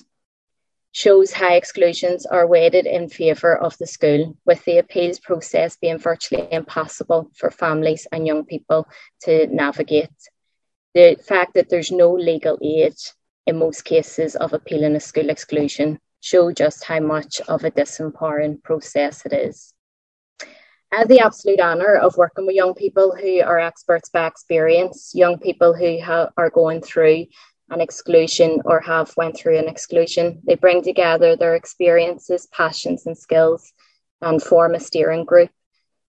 shows how exclusions are weighted in favour of the school, with the appeals process being virtually impossible for families and young people to navigate. The fact that there's no legal aid in most cases of appealing a school exclusion show just how much of a disempowering process it is. I have the absolute honour of working with young people who are experts by experience, young people who ha- are going through an exclusion or have went through an exclusion. They bring together their experiences, passions and skills and form a steering group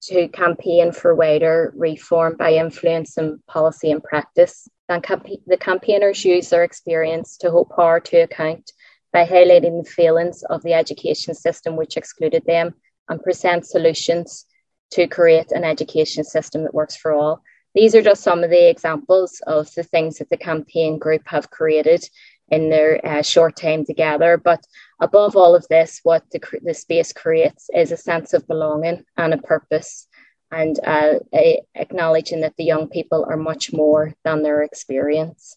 to campaign for wider reform by influencing policy and practice. And the campaigners use their experience to hold power to account by highlighting the failings of the education system which excluded them and present solutions to create an education system that works for all. These are just some of the examples of the things that the campaign group have created in their uh, short time together. But above all of this, what the, the space creates is a sense of belonging and a purpose, and uh, a, acknowledging that the young people are much more than their experience.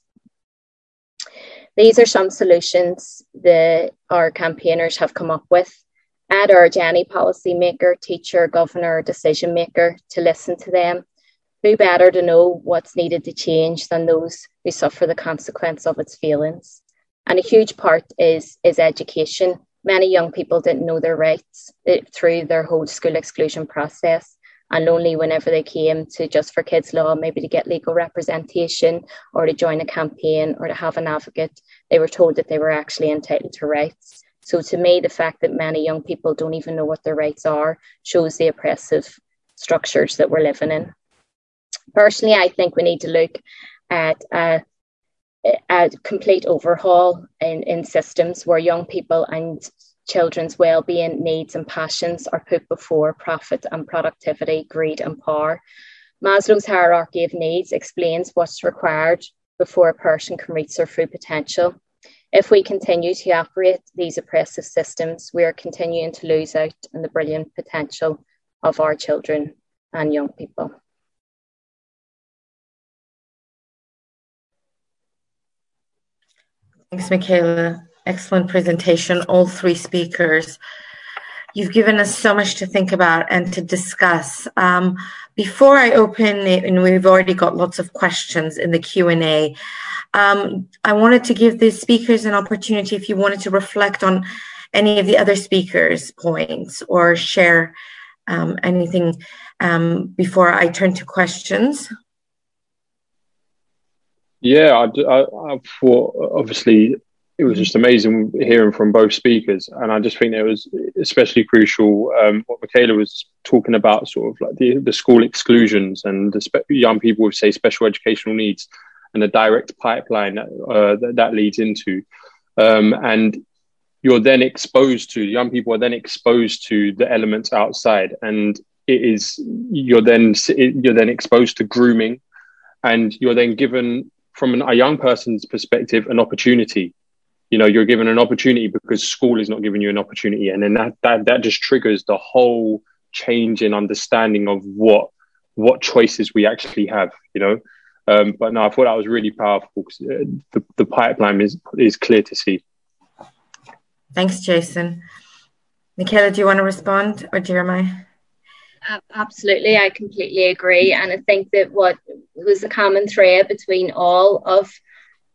These are some solutions that our campaigners have come up with. I'd urge any policymaker, teacher, governor, decision maker to listen to them who better to know what's needed to change than those who suffer the consequence of its failings? And a huge part is, is education. Many young people didn't know their rights eh, through their whole school exclusion process. And only whenever they came to Just for Kids Law, maybe to get legal representation or to join a campaign or to have an advocate, they were told that they were actually entitled to rights. So, to me, the fact that many young people don't even know what their rights are shows the oppressive structures that we're living in. Personally, I think we need to look at a, a complete overhaul in, in systems where young people and children's well-being needs and passions are put before profit and productivity greed and power. Maslow's hierarchy of needs explains what's required before a person can reach their full potential. If we continue to operate these oppressive systems we are continuing to lose out on the brilliant potential of our children and young people Thanks, Michaela. Excellent presentation, all three speakers. You've given us so much to think about and to discuss. Um, before I open and we've already got lots of questions in the Q&A, um, I wanted to give the speakers an opportunity if you wanted to reflect on any of the other speakers' points or share um, anything um, before I turn to questions. Yeah, I, I, I thought obviously it was just amazing hearing from both speakers, and I just think it was especially crucial um, what Michaela was talking about, sort of like the, the school exclusions and the spe- young people with say special educational needs, and the direct pipeline that uh, that, that, leads into, um, and you're then exposed to young people are then exposed to the elements outside, and it is you're then you're then exposed to grooming, and you're then given from an, a young person's perspective, an opportunity. You know, you're given an opportunity because school is not giving you an opportunity, and then that that that just triggers the whole change in understanding of what what choices we actually have. You know, um, but no, I thought that was really powerful because uh, the the pipeline is is clear to see. Thanks, Jason. Michaela, do you want to respond, or Jeremiah? Absolutely, I completely agree. And I think that what was the common thread between all of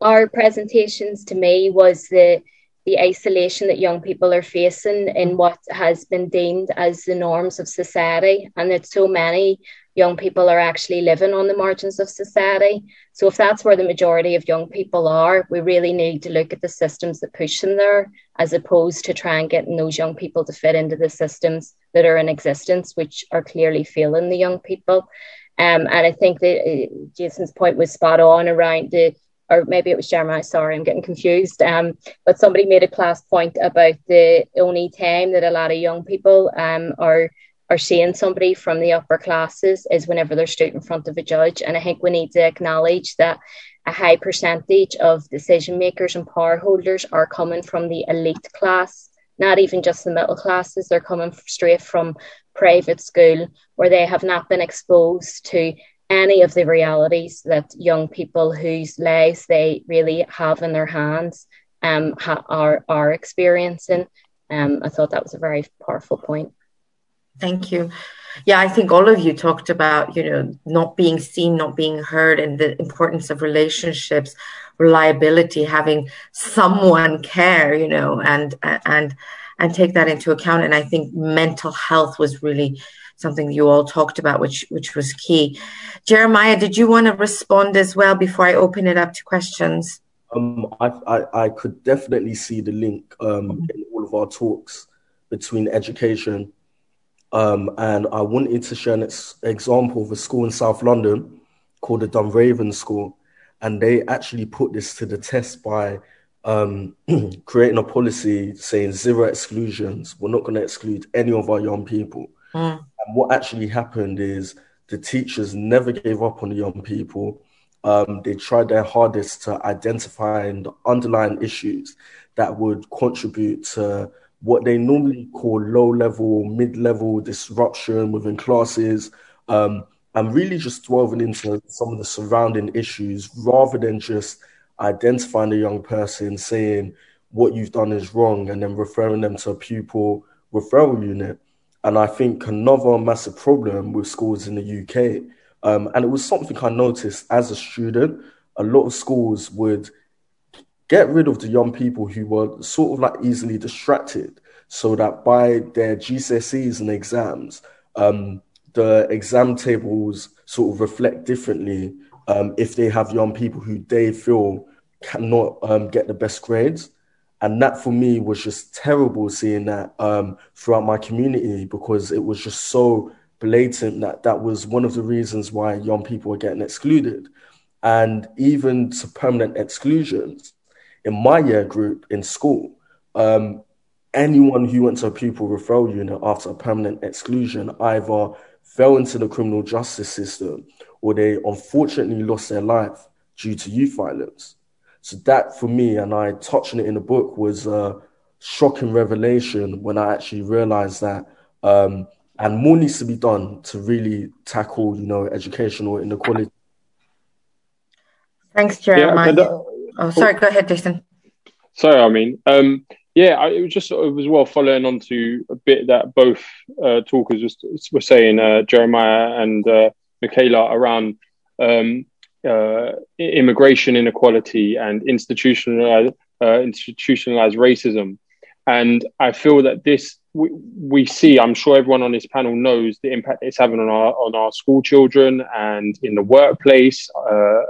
our presentations to me was the the isolation that young people are facing in what has been deemed as the norms of society, and that so many young people are actually living on the margins of society. So, if that's where the majority of young people are, we really need to look at the systems that push them there, as opposed to try and getting those young people to fit into the systems that are in existence, which are clearly failing the young people. Um, and I think that uh, Jason's point was spot on around the or maybe it was Jeremiah, sorry, I'm getting confused. Um, but somebody made a class point about the only time that a lot of young people um, are are seeing somebody from the upper classes is whenever they're stood in front of a judge. And I think we need to acknowledge that a high percentage of decision makers and power holders are coming from the elite class, not even just the middle classes. They're coming straight from private school where they have not been exposed to any of the realities that young people whose lives they really have in their hands um, ha- are, are experiencing. Um, I thought that was a very powerful point. Thank you. Yeah, I think all of you talked about, you know, not being seen, not being heard, and the importance of relationships, reliability, having someone care, you know, and and and take that into account. And I think mental health was really something you all talked about, which which was key. Jeremiah, did you want to respond as well before I open it up to questions? Um, I, I, I could definitely see the link um, in all of our talks between education um, and I wanted to share an ex- example of a school in South London called the Dunraven School. And they actually put this to the test by um, creating a policy saying zero exclusions. We're not going to exclude any of our young people. Mm. And what actually happened is the teachers never gave up on the young people. Um, they tried their hardest to identify the underlying issues that would contribute to what they normally call low level, mid level disruption within classes, um, and really just delving into some of the surrounding issues rather than just identifying the young person, saying what you've done is wrong, and then referring them to a pupil referral unit. And I think another massive problem with schools in the UK, um, and it was something I noticed as a student, a lot of schools would get rid of the young people who were sort of like easily distracted so that by their GCSEs and exams, um, the exam tables sort of reflect differently um, if they have young people who they feel cannot um, get the best grades. And that for me was just terrible seeing that um, throughout my community because it was just so blatant that that was one of the reasons why young people were getting excluded. And even to permanent exclusions, in my year group in school, um, anyone who went to a pupil referral unit after a permanent exclusion either fell into the criminal justice system or they unfortunately lost their life due to youth violence. So that for me, and I touched on it in the book, was a shocking revelation when I actually realized that um, and more needs to be done to really tackle, you know, educational inequality. Thanks, Jeremiah. Yeah, Oh, sorry. Go ahead, Jason. Sorry, I mean, um, yeah, I, it was just sort of as well following on to a bit that both uh, talkers just were saying, uh, Jeremiah and uh, Michaela, around um, uh, immigration inequality and institutionalized, uh, institutionalized racism. And I feel that this we, we see, I'm sure everyone on this panel knows the impact it's having on our on our school children and in the workplace uh,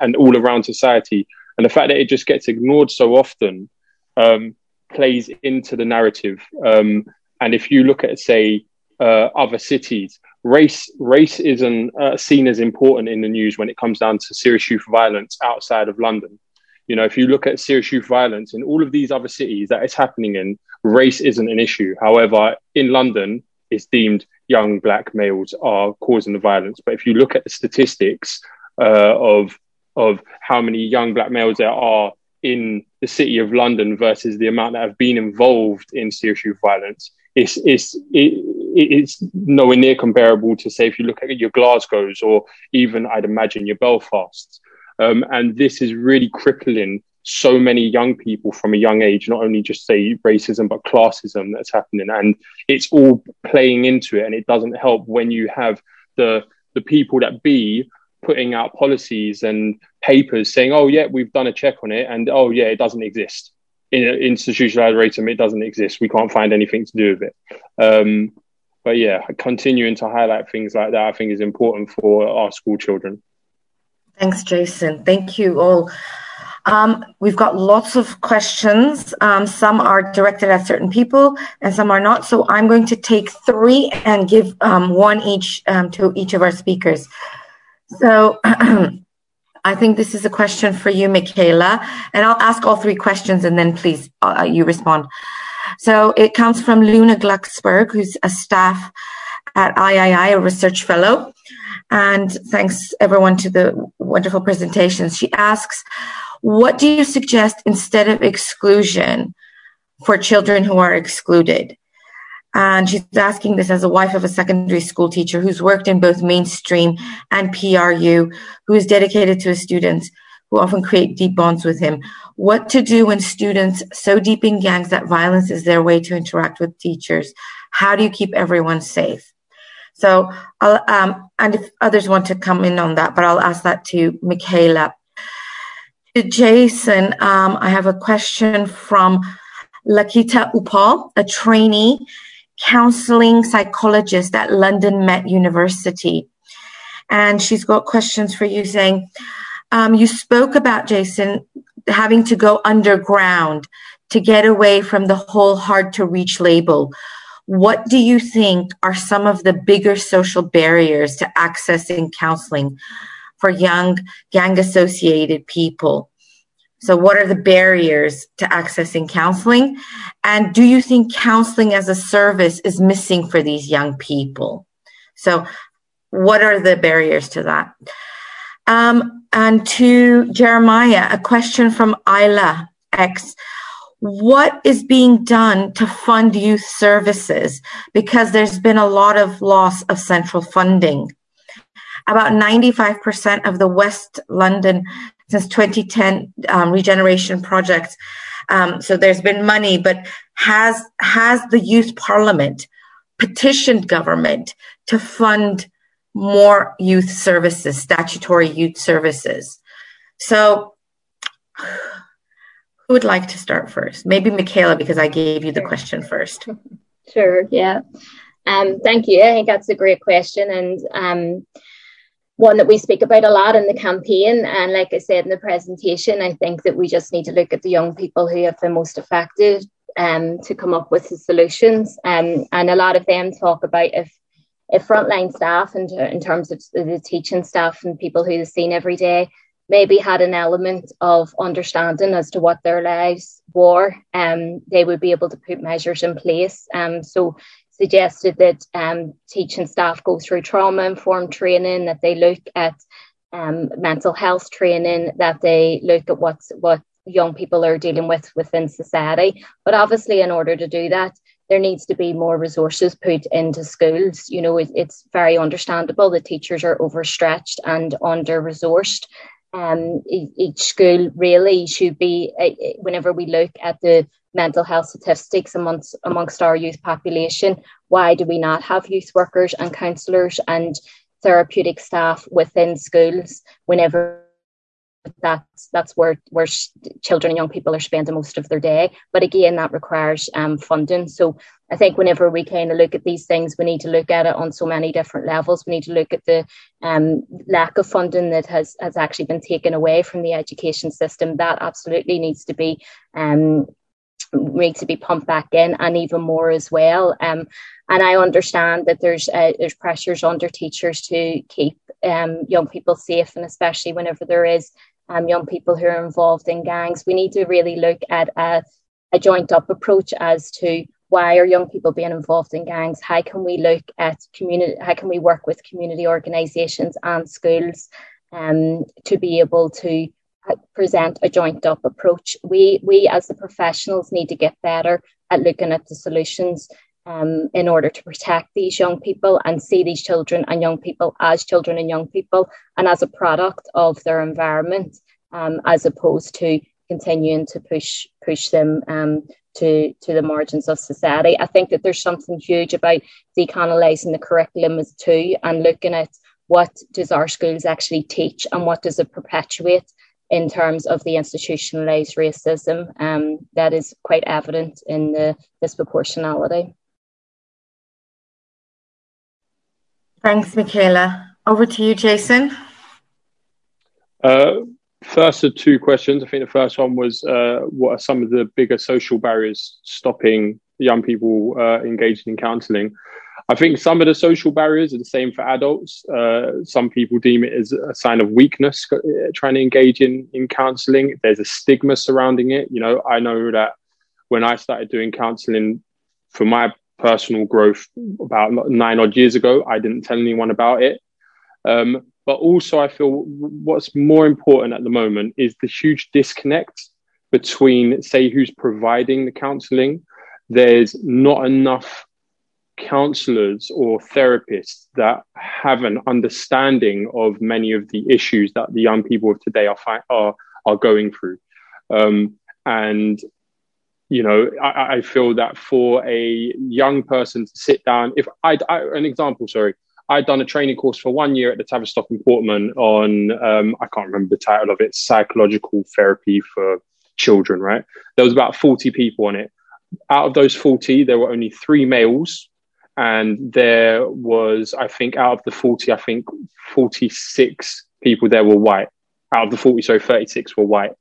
and all around society. And the fact that it just gets ignored so often um, plays into the narrative. Um, and if you look at, say, uh, other cities, race race isn't uh, seen as important in the news when it comes down to serious youth violence outside of London. You know, if you look at serious youth violence in all of these other cities that it's happening in, race isn't an issue. However, in London, it's deemed young black males are causing the violence. But if you look at the statistics uh, of of how many young black males there are in the city of London versus the amount that have been involved in serious violence, it's it's it, it's nowhere near comparable to say if you look at your Glasgow's or even I'd imagine your Belfasts. Um, and this is really crippling so many young people from a young age, not only just say racism, but classism that's happening. And it's all playing into it. And it doesn't help when you have the, the people that be putting out policies and papers saying, oh, yeah, we've done a check on it. And oh, yeah, it doesn't exist. In institutionalized racism, it doesn't exist. We can't find anything to do with it. Um, but yeah, continuing to highlight things like that, I think is important for our school children. Thanks, Jason. Thank you all. Um, we've got lots of questions. Um, some are directed at certain people and some are not. So I'm going to take three and give um, one each um, to each of our speakers. So I think this is a question for you, Michaela, and I'll ask all three questions and then please uh, you respond. So it comes from Luna Glucksberg, who's a staff at III, a research fellow. And thanks everyone to the wonderful presentations. She asks, what do you suggest instead of exclusion for children who are excluded? And she's asking this as a wife of a secondary school teacher who's worked in both mainstream and PRU, who is dedicated to his students, who often create deep bonds with him. What to do when students so deep in gangs that violence is their way to interact with teachers? How do you keep everyone safe? So, I'll, um, and if others want to come in on that, but I'll ask that to Michaela. To Jason, um, I have a question from Lakita Upal, a trainee counseling psychologist at London Met University. And she's got questions for you saying, um, you spoke about Jason having to go underground to get away from the whole hard to reach label. What do you think are some of the bigger social barriers to accessing counseling for young gang associated people? So, what are the barriers to accessing counseling? And do you think counseling as a service is missing for these young people? So, what are the barriers to that? Um, and to Jeremiah, a question from Isla X what is being done to fund youth services because there's been a lot of loss of central funding. About 95% of the West London since 2010 um, regeneration projects. Um, so there's been money, but has has the youth parliament petitioned government to fund more youth services, statutory youth services? So who would like to start first? Maybe Michaela, because I gave you the question first. Sure, yeah. Um, thank you. I think that's a great question and um, one that we speak about a lot in the campaign. And like I said in the presentation, I think that we just need to look at the young people who have been most affected um, to come up with the solutions. Um, and a lot of them talk about if if frontline staff and in, terms of the teaching staff and people who are seen every day maybe had an element of understanding as to what their lives were, um, they would be able to put measures in place. Um, so suggested that um, teaching staff go through trauma informed training, that they look at um, mental health training, that they look at what's what young people are dealing with within society. But obviously, in order to do that, there needs to be more resources put into schools. You know, it, it's very understandable that teachers are overstretched and under resourced. um, each school really should be, whenever we look at the mental health statistics amongst, amongst our youth population, why do we not have youth workers and counsellors and therapeutic staff within schools whenever that's that's where where children and young people are spending most of their day. But again, that requires um, funding. So I think whenever we kind of look at these things, we need to look at it on so many different levels. We need to look at the um, lack of funding that has has actually been taken away from the education system. That absolutely needs to be um, needs to be pumped back in, and even more as well. Um, and I understand that there's uh, there's pressures under teachers to keep um, young people safe, and especially whenever there is um, young people who are involved in gangs. We need to really look at a, a joint up approach as to why are young people being involved in gangs? How can we look at community? How can we work with community organisations and schools um, to be able to present a joint up approach? We we as the professionals need to get better at looking at the solutions um, in order to protect these young people and see these children and young people as children and young people and as a product of their environment, um, as opposed to continuing to push push them um, to to the margins of society. I think that there's something huge about decolonizing the curriculum as too and looking at what does our schools actually teach and what does it perpetuate in terms of the institutionalized racism um, that is quite evident in the disproportionality. Thanks, Michaela. Over to you, Jason. Uh, first of two questions. I think the first one was uh, what are some of the bigger social barriers stopping young people uh, engaging in counselling? I think some of the social barriers are the same for adults. Uh, some people deem it as a sign of weakness uh, trying to engage in, in counselling. There's a stigma surrounding it. You know, I know that when I started doing counselling for my personal growth about nine odd years ago. I didn't tell anyone about it. Um, but also, I feel what's more important at the moment is the huge disconnect between, say, who's providing the counseling. There's not enough counselors or therapists that have an understanding of many of the issues that the young people of today are are are going through. Um, and you know, I, I, feel that for a young person to sit down, if I, an example, sorry, I'd done a training course for one year at the Tavistock and Portman on, um, I can't remember the title of it, psychological therapy for children, right? There was about 40 people on it. Out of those 40, there were only three males. And there was, I think, out of the 40, I think 46 people there were white. Out of the 40, so 36 were white.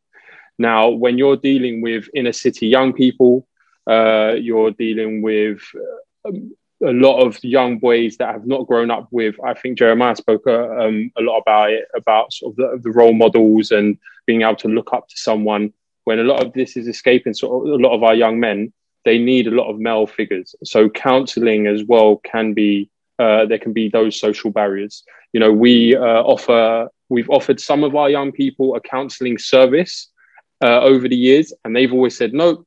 Now, when you're dealing with inner city young people, uh, you're dealing with um, a lot of young boys that have not grown up with. I think Jeremiah spoke uh, um, a lot about it, about sort of the, the, role models and being able to look up to someone. When a lot of this is escaping, sort of a lot of our young men, they need a lot of male figures. So counselling as well can be uh, there can be those social barriers. You know, we uh, offer we've offered some of our young people a counselling service uh, over the years, and they've always said, "No,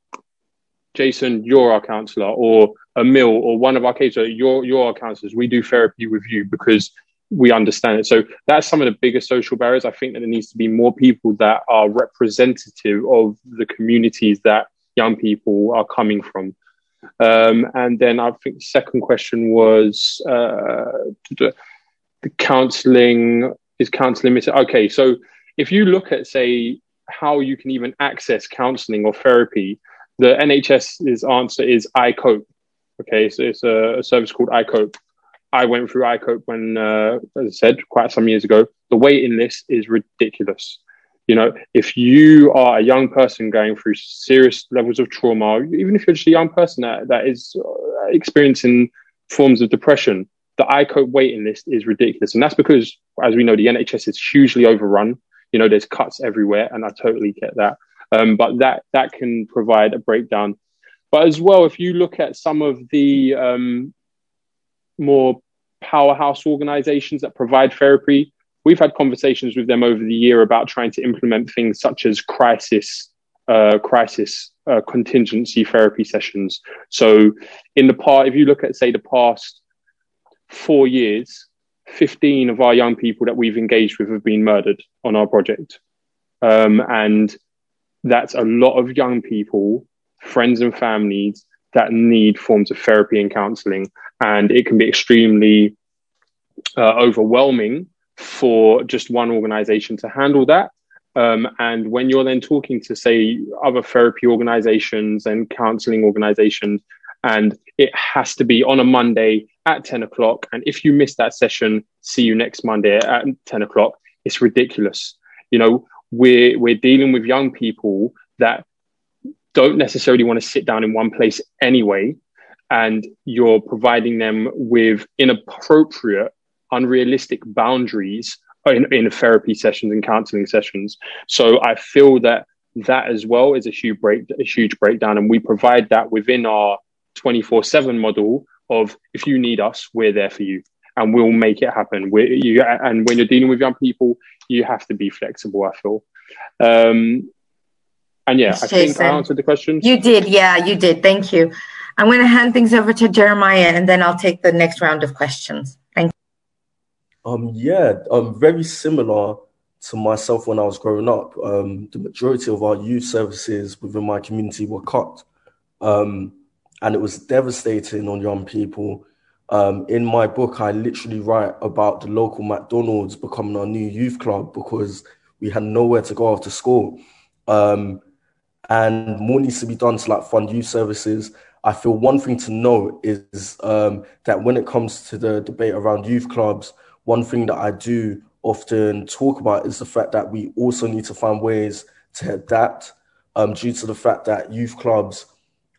Jason, you're our counselor," or Emil or one of our cases, you're you're our counselors. We do therapy with you because we understand it. So that's some of the biggest social barriers. I think that there needs to be more people that are representative of the communities that young people are coming from. Um, and then I think the second question was uh, the, the counselling is counselling limited. Okay, so if you look at say how you can even access counseling or therapy, the NHS's answer is iCope. Okay, so it's a, a service called iCope. I went through iCope when, uh, as I said, quite some years ago. The waiting list is ridiculous. You know, if you are a young person going through serious levels of trauma, even if you're just a young person that, that is uh, experiencing forms of depression, the iCope waiting list is ridiculous. And that's because, as we know, the NHS is hugely overrun you know, there's cuts everywhere, and I totally get that. Um, but that that can provide a breakdown. But as well, if you look at some of the um, more powerhouse organizations that provide therapy, we've had conversations with them over the year about trying to implement things such as crisis uh, crisis uh, contingency therapy sessions. So, in the part, if you look at say the past four years, 15 of our young people that we've engaged with have been murdered on our project. Um, and that's a lot of young people, friends and families that need forms of therapy and counseling. And it can be extremely uh, overwhelming for just one organization to handle that. Um, and when you're then talking to, say, other therapy organizations and counseling organizations, and it has to be on a Monday at 10 o'clock. And if you miss that session, see you next Monday at 10 o'clock. It's ridiculous. You know, we're, we're dealing with young people that don't necessarily want to sit down in one place anyway. And you're providing them with inappropriate, unrealistic boundaries in, in therapy sessions and counseling sessions. So I feel that that as well is a huge break, a huge breakdown. And we provide that within our 24 7 model of if you need us, we're there for you and we'll make it happen. we you, and when you're dealing with young people, you have to be flexible, I feel. Um, and yeah, I think I answered the question. You did. Yeah, you did. Thank you. I'm going to hand things over to Jeremiah and then I'll take the next round of questions. Um, yeah, um, very similar to myself when I was growing up. Um, the majority of our youth services within my community were cut. Um, and it was devastating on young people. Um, in my book, I literally write about the local McDonald's becoming our new youth club because we had nowhere to go after school. Um, and more needs to be done to like fund youth services. I feel one thing to note is um, that when it comes to the debate around youth clubs, one thing that I do often talk about is the fact that we also need to find ways to adapt um, due to the fact that youth clubs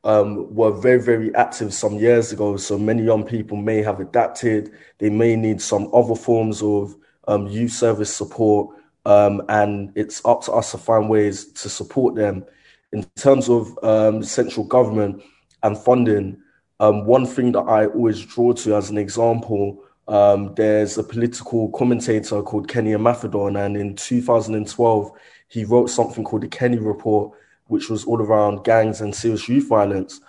um, were very, very active some years ago. So many young people may have adapted. They may need some other forms of um, youth service support. Um, and it's up to us to find ways to support them. In terms of um, central government and funding, um, one thing that I always draw to as an example, um, there's a political commentator called Kenny Imafidon, and in 2012, he wrote something called the Kenny Report, which was all around gangs and serious youth violence.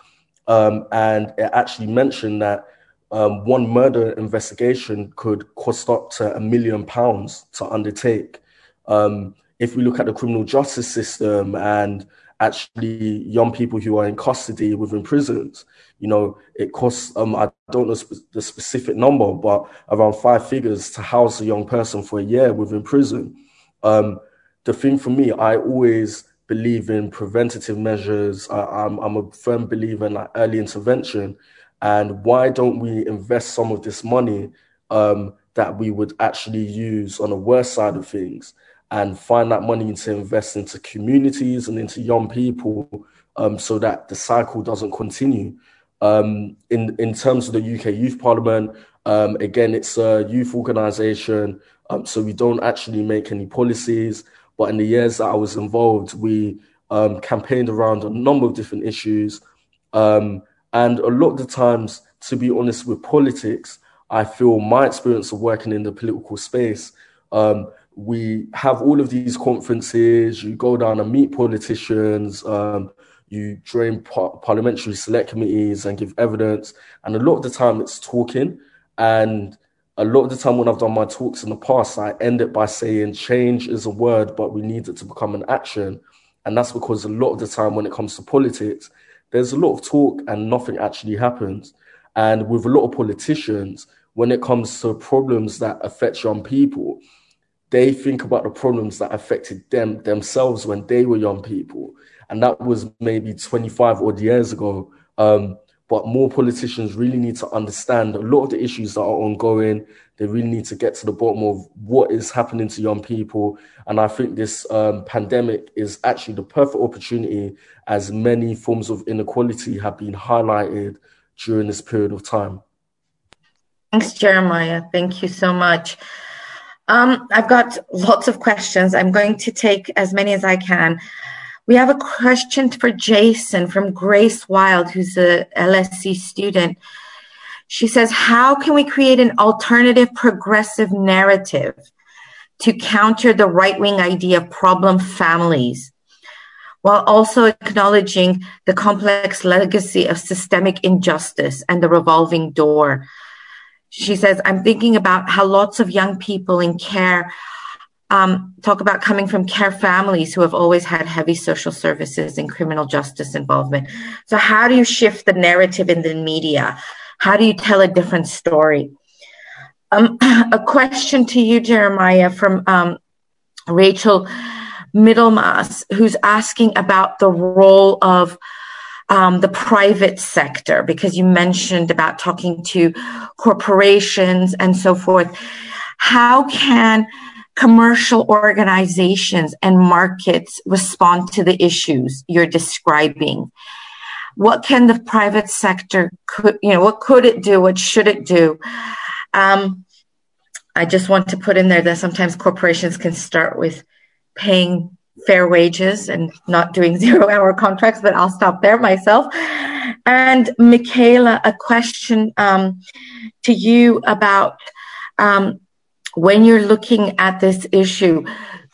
Um, and it actually mentioned that um, one murder investigation could cost up to a million pounds to undertake. Um, if we look at the criminal justice system and actually young people who are in custody within prisons, you know, it costs, um, I don't know sp- the specific number, but around five figures to house a young person for a year within prison. Um, the thing for me, I always believe in preventative measures. I, am I'm, I'm a firm believer in like early intervention. And why don't we invest some of this money um, that we would actually use on the worst side of things and find that money to invest into communities and into young people um, so that the cycle doesn't continue. Um, in, in terms of the UK Youth Parliament, um, again, it's a youth organization, um, so we don't actually make any policies. But in the years that I was involved, we um, campaigned around a number of different issues. Um, and a lot of the times, to be honest with politics, I feel my experience of working in the political space, um, we have all of these conferences, you go down and meet politicians, um, you join par- parliamentary select committees and give evidence. And a lot of the time it's talking. And a lot of the time when I've done my talks in the past, I end it by saying change is a word, but we need it to become an action. And that's because a lot of the time when it comes to politics, there's a lot of talk and nothing actually happens. And with a lot of politicians, when it comes to problems that affect young people, they think about the problems that affected them themselves when they were young people. And that was maybe 25 odd years ago. Um, but more politicians really need to understand a lot of the issues that are ongoing. They really need to get to the bottom of what is happening to young people. And I think this um, pandemic is actually the perfect opportunity as many forms of inequality have been highlighted during this period of time. Thanks, Jeremiah. Thank you so much. Um, I've got lots of questions. I'm going to take as many as I can. We have a question for Jason from Grace Wild, who's a LSE student. She says, How can we create an alternative progressive narrative to counter the right wing idea of problem families while also acknowledging the complex legacy of systemic injustice and the revolving door? She says, I'm thinking about how lots of young people in care um, talk about coming from care families who have always had heavy social services and criminal justice involvement. So, how do you shift the narrative in the media? How do you tell a different story? Um, a question to you, Jeremiah, from um, Rachel Middlemass, who's asking about the role of um, the private sector, because you mentioned about talking to corporations and so forth. How can commercial organizations and markets respond to the issues you're describing? What can the private sector could, you know, what could it do? What should it do? Um, I just want to put in there that sometimes corporations can start with paying fair wages and not doing zero hour contracts, but I'll stop there myself. And Michaela, a question um, to you about um, when you're looking at this issue,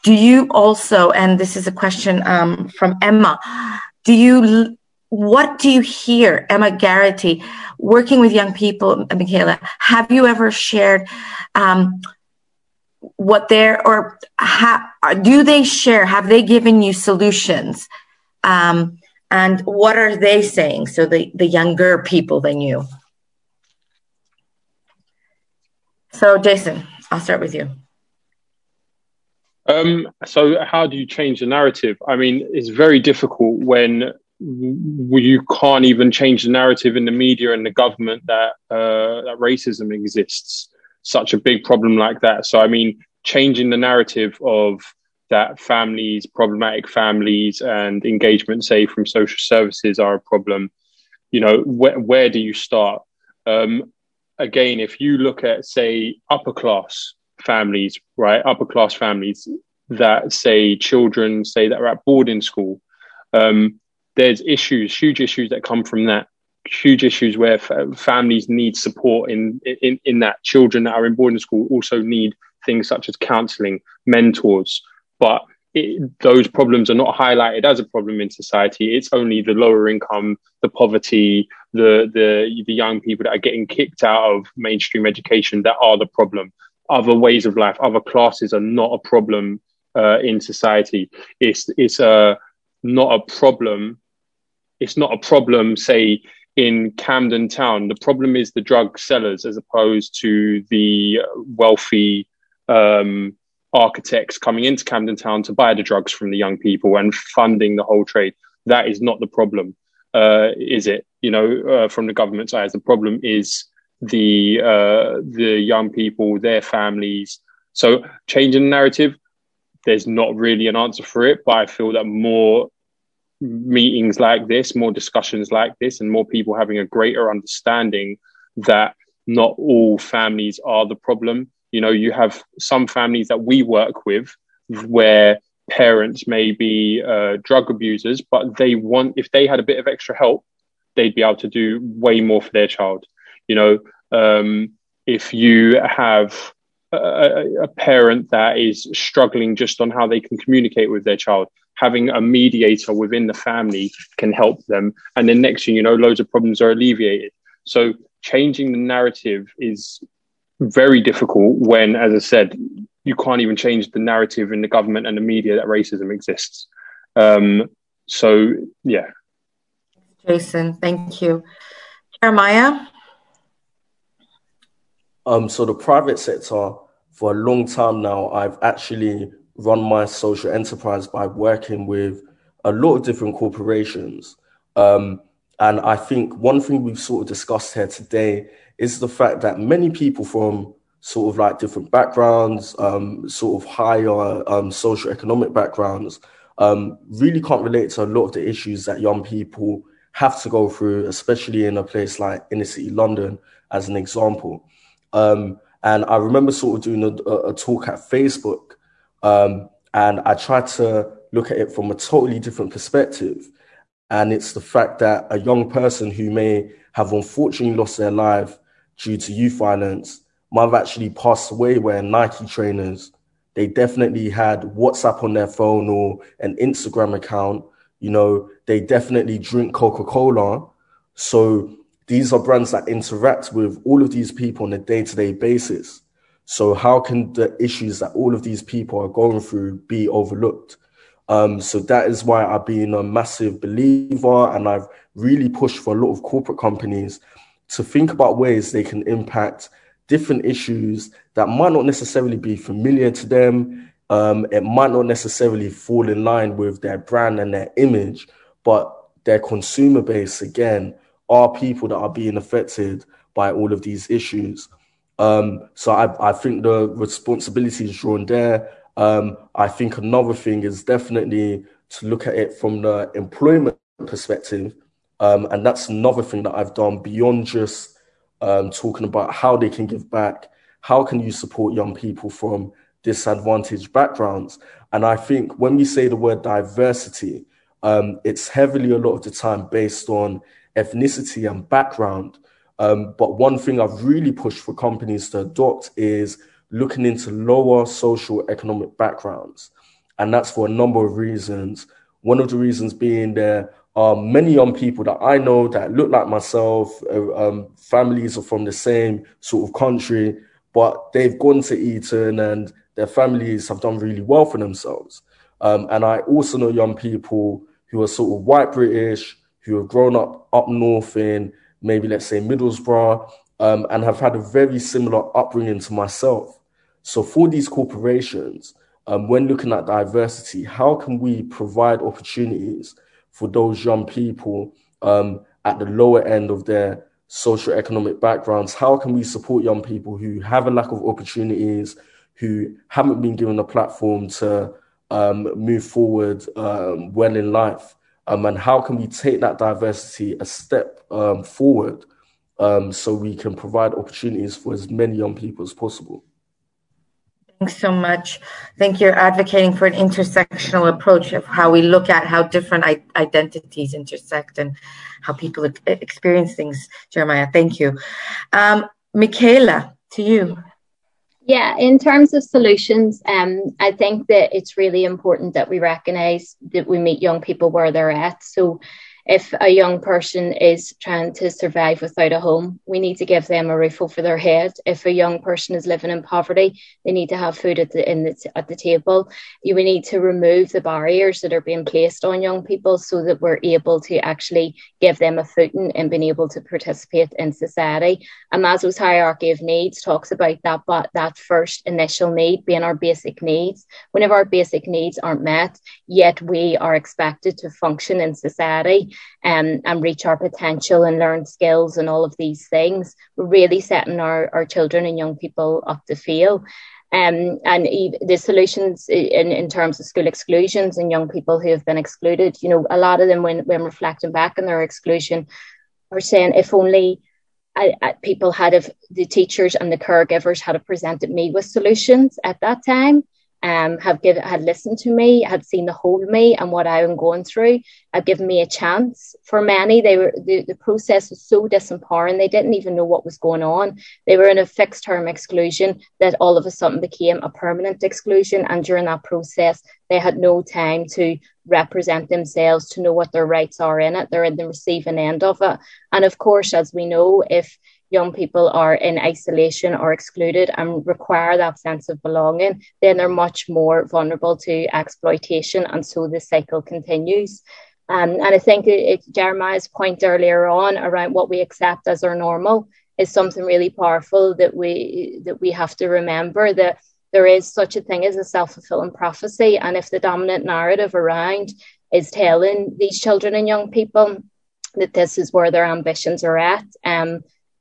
do you also, and this is a question um, from Emma, do you, what do you hear, Emma Garrity, working with young people, Michaela, have you ever shared um, what they're or ha, do they share? Have they given you solutions? Um, and what are they saying? So the, the younger people than you. So jason i'll start with you. Um, so how do you change the narrative? I mean it's very difficult when you can't even change the narrative in the media and the government that uh, that racism exists such a big problem like that. So, I mean, changing the narrative of that families, problematic families, and engagement, say, from social services are a problem. You know, where, where do you start? Um, again, if you look at, say, upper class families, right, upper class families that say children say that are at boarding school, um, there's issues, huge issues that come from that huge issues where families need support in, in in that. Children that are in boarding school also need things such as counseling mentors. But it, those problems are not highlighted as a problem in society. It's only the lower income the poverty the the the young people that are getting kicked out of mainstream education that are the problem. Other ways of life other classes are not a problem uh, in society. It's it's a uh, not a problem it's not a problem say in Camden Town. The problem is the drug sellers as opposed to the wealthy um, architects coming into Camden Town to buy the drugs from the young people and funding the whole trade. That is not the problem, uh, is it? You know, uh, from the government side, the problem is the uh, the young people, their families. So changing the narrative, there's not really an answer for it, but I feel that more meetings like this, more discussions like this, and more people having a greater understanding that not all families are the problem. You know, you have some families that we work with where parents may be uh, drug abusers, but they want, if they had a bit of extra help, they'd be able to do way more for their child. You know, um, if you have a, a, parent that is struggling just on how they can communicate with their child, having a mediator within the family can help them. And then next thing you know, loads of problems are alleviated. So changing the narrative is very difficult when, as I said, you can't even change the narrative in the government and the media that racism exists. Um, so, yeah. Jason, thank you. Jeremiah? Um, so the private sector, for a long time now, I've actually run my social enterprise by working with a lot of different corporations. Um, and I think one thing we've sort of discussed here today is the fact that many people from sort of like different backgrounds, um, sort of higher um, social economic backgrounds, um, really can't relate to a lot of the issues that young people have to go through, especially in a place like inner city London, as an example. Um, and I remember sort of doing a, a talk at Facebook um, and I try to look at it from a totally different perspective. And it's the fact that a young person who may have unfortunately lost their life due to youth violence might have actually passed away wearing Nike trainers. They definitely had WhatsApp on their phone or an Instagram account. You know, they definitely drink Coca Cola. So these are brands that interact with all of these people on a day to day basis. So, how can the issues that all of these people are going through be overlooked? Um, so, that is why I've been a massive believer and I've really pushed for a lot of corporate companies to think about ways they can impact different issues that might not necessarily be familiar to them. Um, it might not necessarily fall in line with their brand and their image, but their consumer base, again, are people that are being affected by all of these issues. Um, so I, I think the responsibility is drawn there. Um, I think another thing is definitely to look at it from the employment perspective. Um, and that's another thing that I've done beyond just um, talking about how they can give back. How can you support young people from disadvantaged backgrounds? And I think when we say the word diversity, um, it's heavily a lot of the time based on ethnicity and background. Um, but one thing I've really pushed for companies to adopt is looking into lower social economic backgrounds. And that's for a number of reasons. One of the reasons being there are many young people that I know that look like myself, uh, um, families are from the same sort of country, but they've gone to Eton and their families have done really well for themselves. Um, and I also know young people who are sort of white British, who have grown up up north in maybe let's say Middlesbrough, um, and have had a very similar upbringing to myself. So for these corporations, um, when looking at diversity, how can we provide opportunities for those young people um, at the lower end of their social economic backgrounds? How can we support young people who have a lack of opportunities, who haven't been given a platform to um, move forward um, well in life? Um, and how can we take that diversity a step um, forward um, so we can provide opportunities for as many young people as possible? Thanks so much. I think you're advocating for an intersectional approach of how we look at how different identities intersect and how people experience things. Jeremiah, thank you. Um, Michaela, to you. Yeah, in terms of solutions, um, I think that it's really important that we recognize that we meet young people where they're at. So if a young person is trying to survive without a home, we need to give them a roof over their head. If a young person is living in poverty, they need to have food at the, the, at the table. You, we need to remove the barriers that are being placed on young people so that we're able to actually give them a footing and being able to participate in society. And Maslow's hierarchy of needs talks about that, but that first initial need being our basic needs. Whenever our basic needs aren't met, yet we are expected to function in society um, and reach our potential and learn skills and all of these things. We're really setting our, our children and young people up to fail. Um, and the solutions in, in terms of school exclusions and young people who have been excluded, you know, a lot of them, when, when reflecting back on their exclusion, are saying if only I, I, people had if the teachers and the caregivers had presented me with solutions at that time um, have given had listened to me, had seen the whole me and what I am going through, have given me a chance. For many, they were the, the process was so disempowering, they didn't even know what was going on. They were in a fixed term exclusion that all of a sudden became a permanent exclusion. And during that process, they had no time to represent themselves, to know what their rights are in it. They're in the receiving end of it. And of course, as we know, if young people are in isolation or excluded and require that sense of belonging, then they're much more vulnerable to exploitation. And so the cycle continues. Um, and I think it, Jeremiah's point earlier on around what we accept as our normal is something really powerful that we that we have to remember that there is such a thing as a self-fulfilling prophecy. And if the dominant narrative around is telling these children and young people that this is where their ambitions are at, um,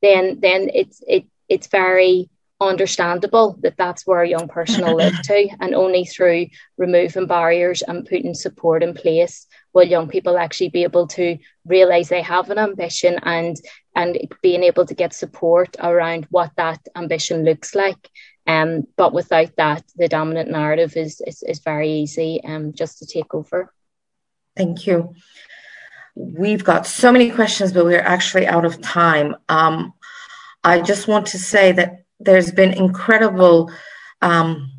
then then it's it it's very understandable that that's where a young person will live to and only through removing barriers and putting support in place will young people actually be able to realize they have an ambition and and being able to get support around what that ambition looks like. Um but without that the dominant narrative is is, is very easy um just to take over. Thank you We've got so many questions, but we're actually out of time. Um, I just want to say that there's been incredible um,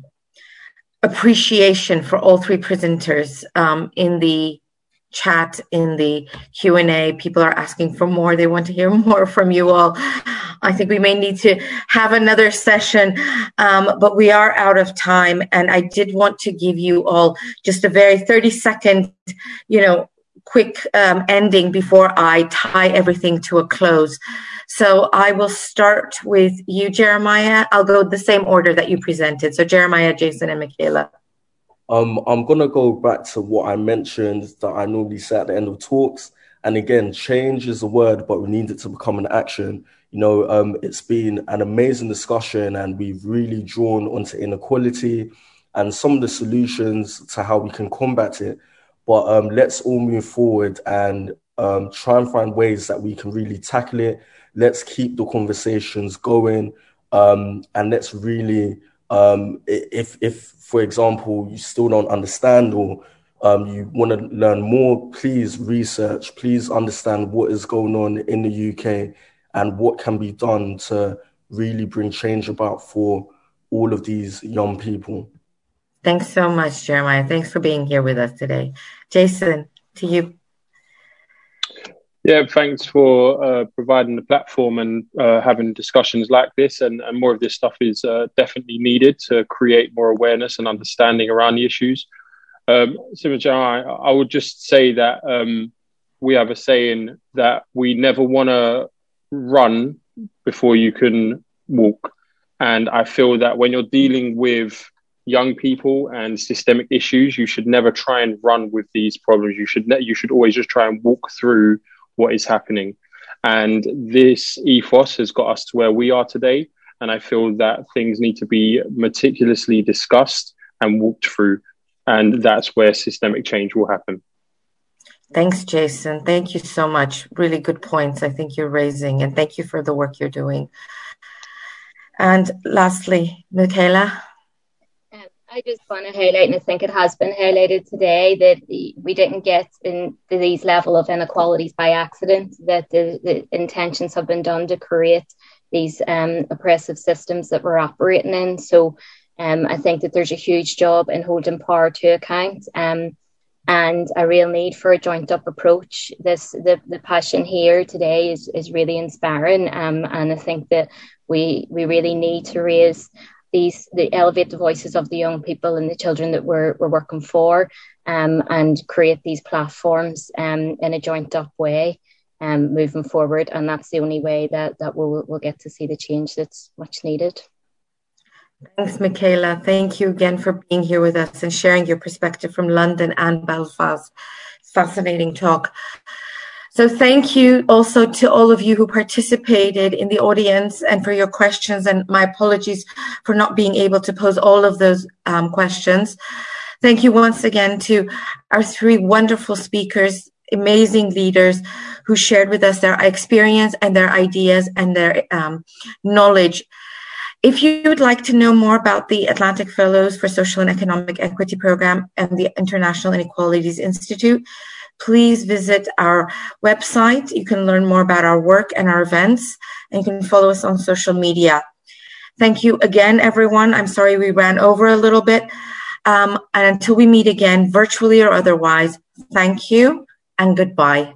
appreciation for all three presenters um, in the chat in the q&a people are asking for more. They want to hear more from you all. I think we may need to have another session um, but we are out of time. And i did want to give you all just a very 30 second you know quick um, ending before i tie everything to a close so i will start with you jeremiah i'll go the same order that you presented so jeremiah jason and michaela um, I'm to go back to what I mentioned that I normally say at the end of talks. And again, change is a word, but we need it to become an action. You know, um, it's been an amazing discussion, and we've really drawn onto inequality and some of the solutions to how we can combat it. But um, let's all move forward and um, try and find ways that we can really tackle it. Let's keep the conversations going, um, and let's really um, if, if, for example, you still don't understand or um, you want to learn more, please research, please understand what is going on in the UK and what can be done to really bring change about for all of these young people. Thanks so much, Jeremiah. Thanks for being here with us today. Jason, to you. Yeah, thanks for uh, providing the platform and uh, having discussions like this. And, and, more of this stuff is uh, definitely needed to create more awareness and understanding around the issues. Um, I, I would just say that um, we have a saying that we never want to run before you can walk. And I feel that when you're dealing with young people and systemic issues, you should never try and run with these problems. You should ne- you should always just try and walk through what is happening. And this ethos has got us to where we are today. And I feel that things need to be meticulously discussed and walked through. And that's where systemic change will happen. Thanks, Jason. Thank you so much. Really good points I think you're raising. And thank you for the work you're doing. And lastly, Michaela. I just want to highlight, and I think it has been highlighted today, that we didn't get into these level of inequalities by accident, that the, the intentions have been done to create these um, oppressive systems that we're operating in. So um, I think that there's a huge job in holding power to account. Um, and a real need for a joint up approach. This the, the passion here today is, is really inspiring. Um, and I think that we we really need to raise these the elevate the voices of the young people and the children that we're, we're working for um, and create these platforms um, in a joint up way um, moving forward and that's the only way that that we'll, we'll get to see the change that's much needed Thanks, Michaela. Thank you again for being here with us and sharing your perspective from London and Belfast. Fascinating talk. So thank you also to all of you who participated in the audience and for your questions. And my apologies for not being able to pose all of those um, questions. Thank you once again to our three wonderful speakers, amazing leaders who shared with us their experience and their ideas and their um, knowledge. If you would like to know more about the Atlantic Fellows for Social and Economic Equity Program and the International Inequalities Institute, please visit our website. You can learn more about our work and our events, and you can follow us on social media. Thank you again, everyone. I'm sorry we ran over a little bit. Um, and until we meet again, virtually or otherwise, thank you and goodbye.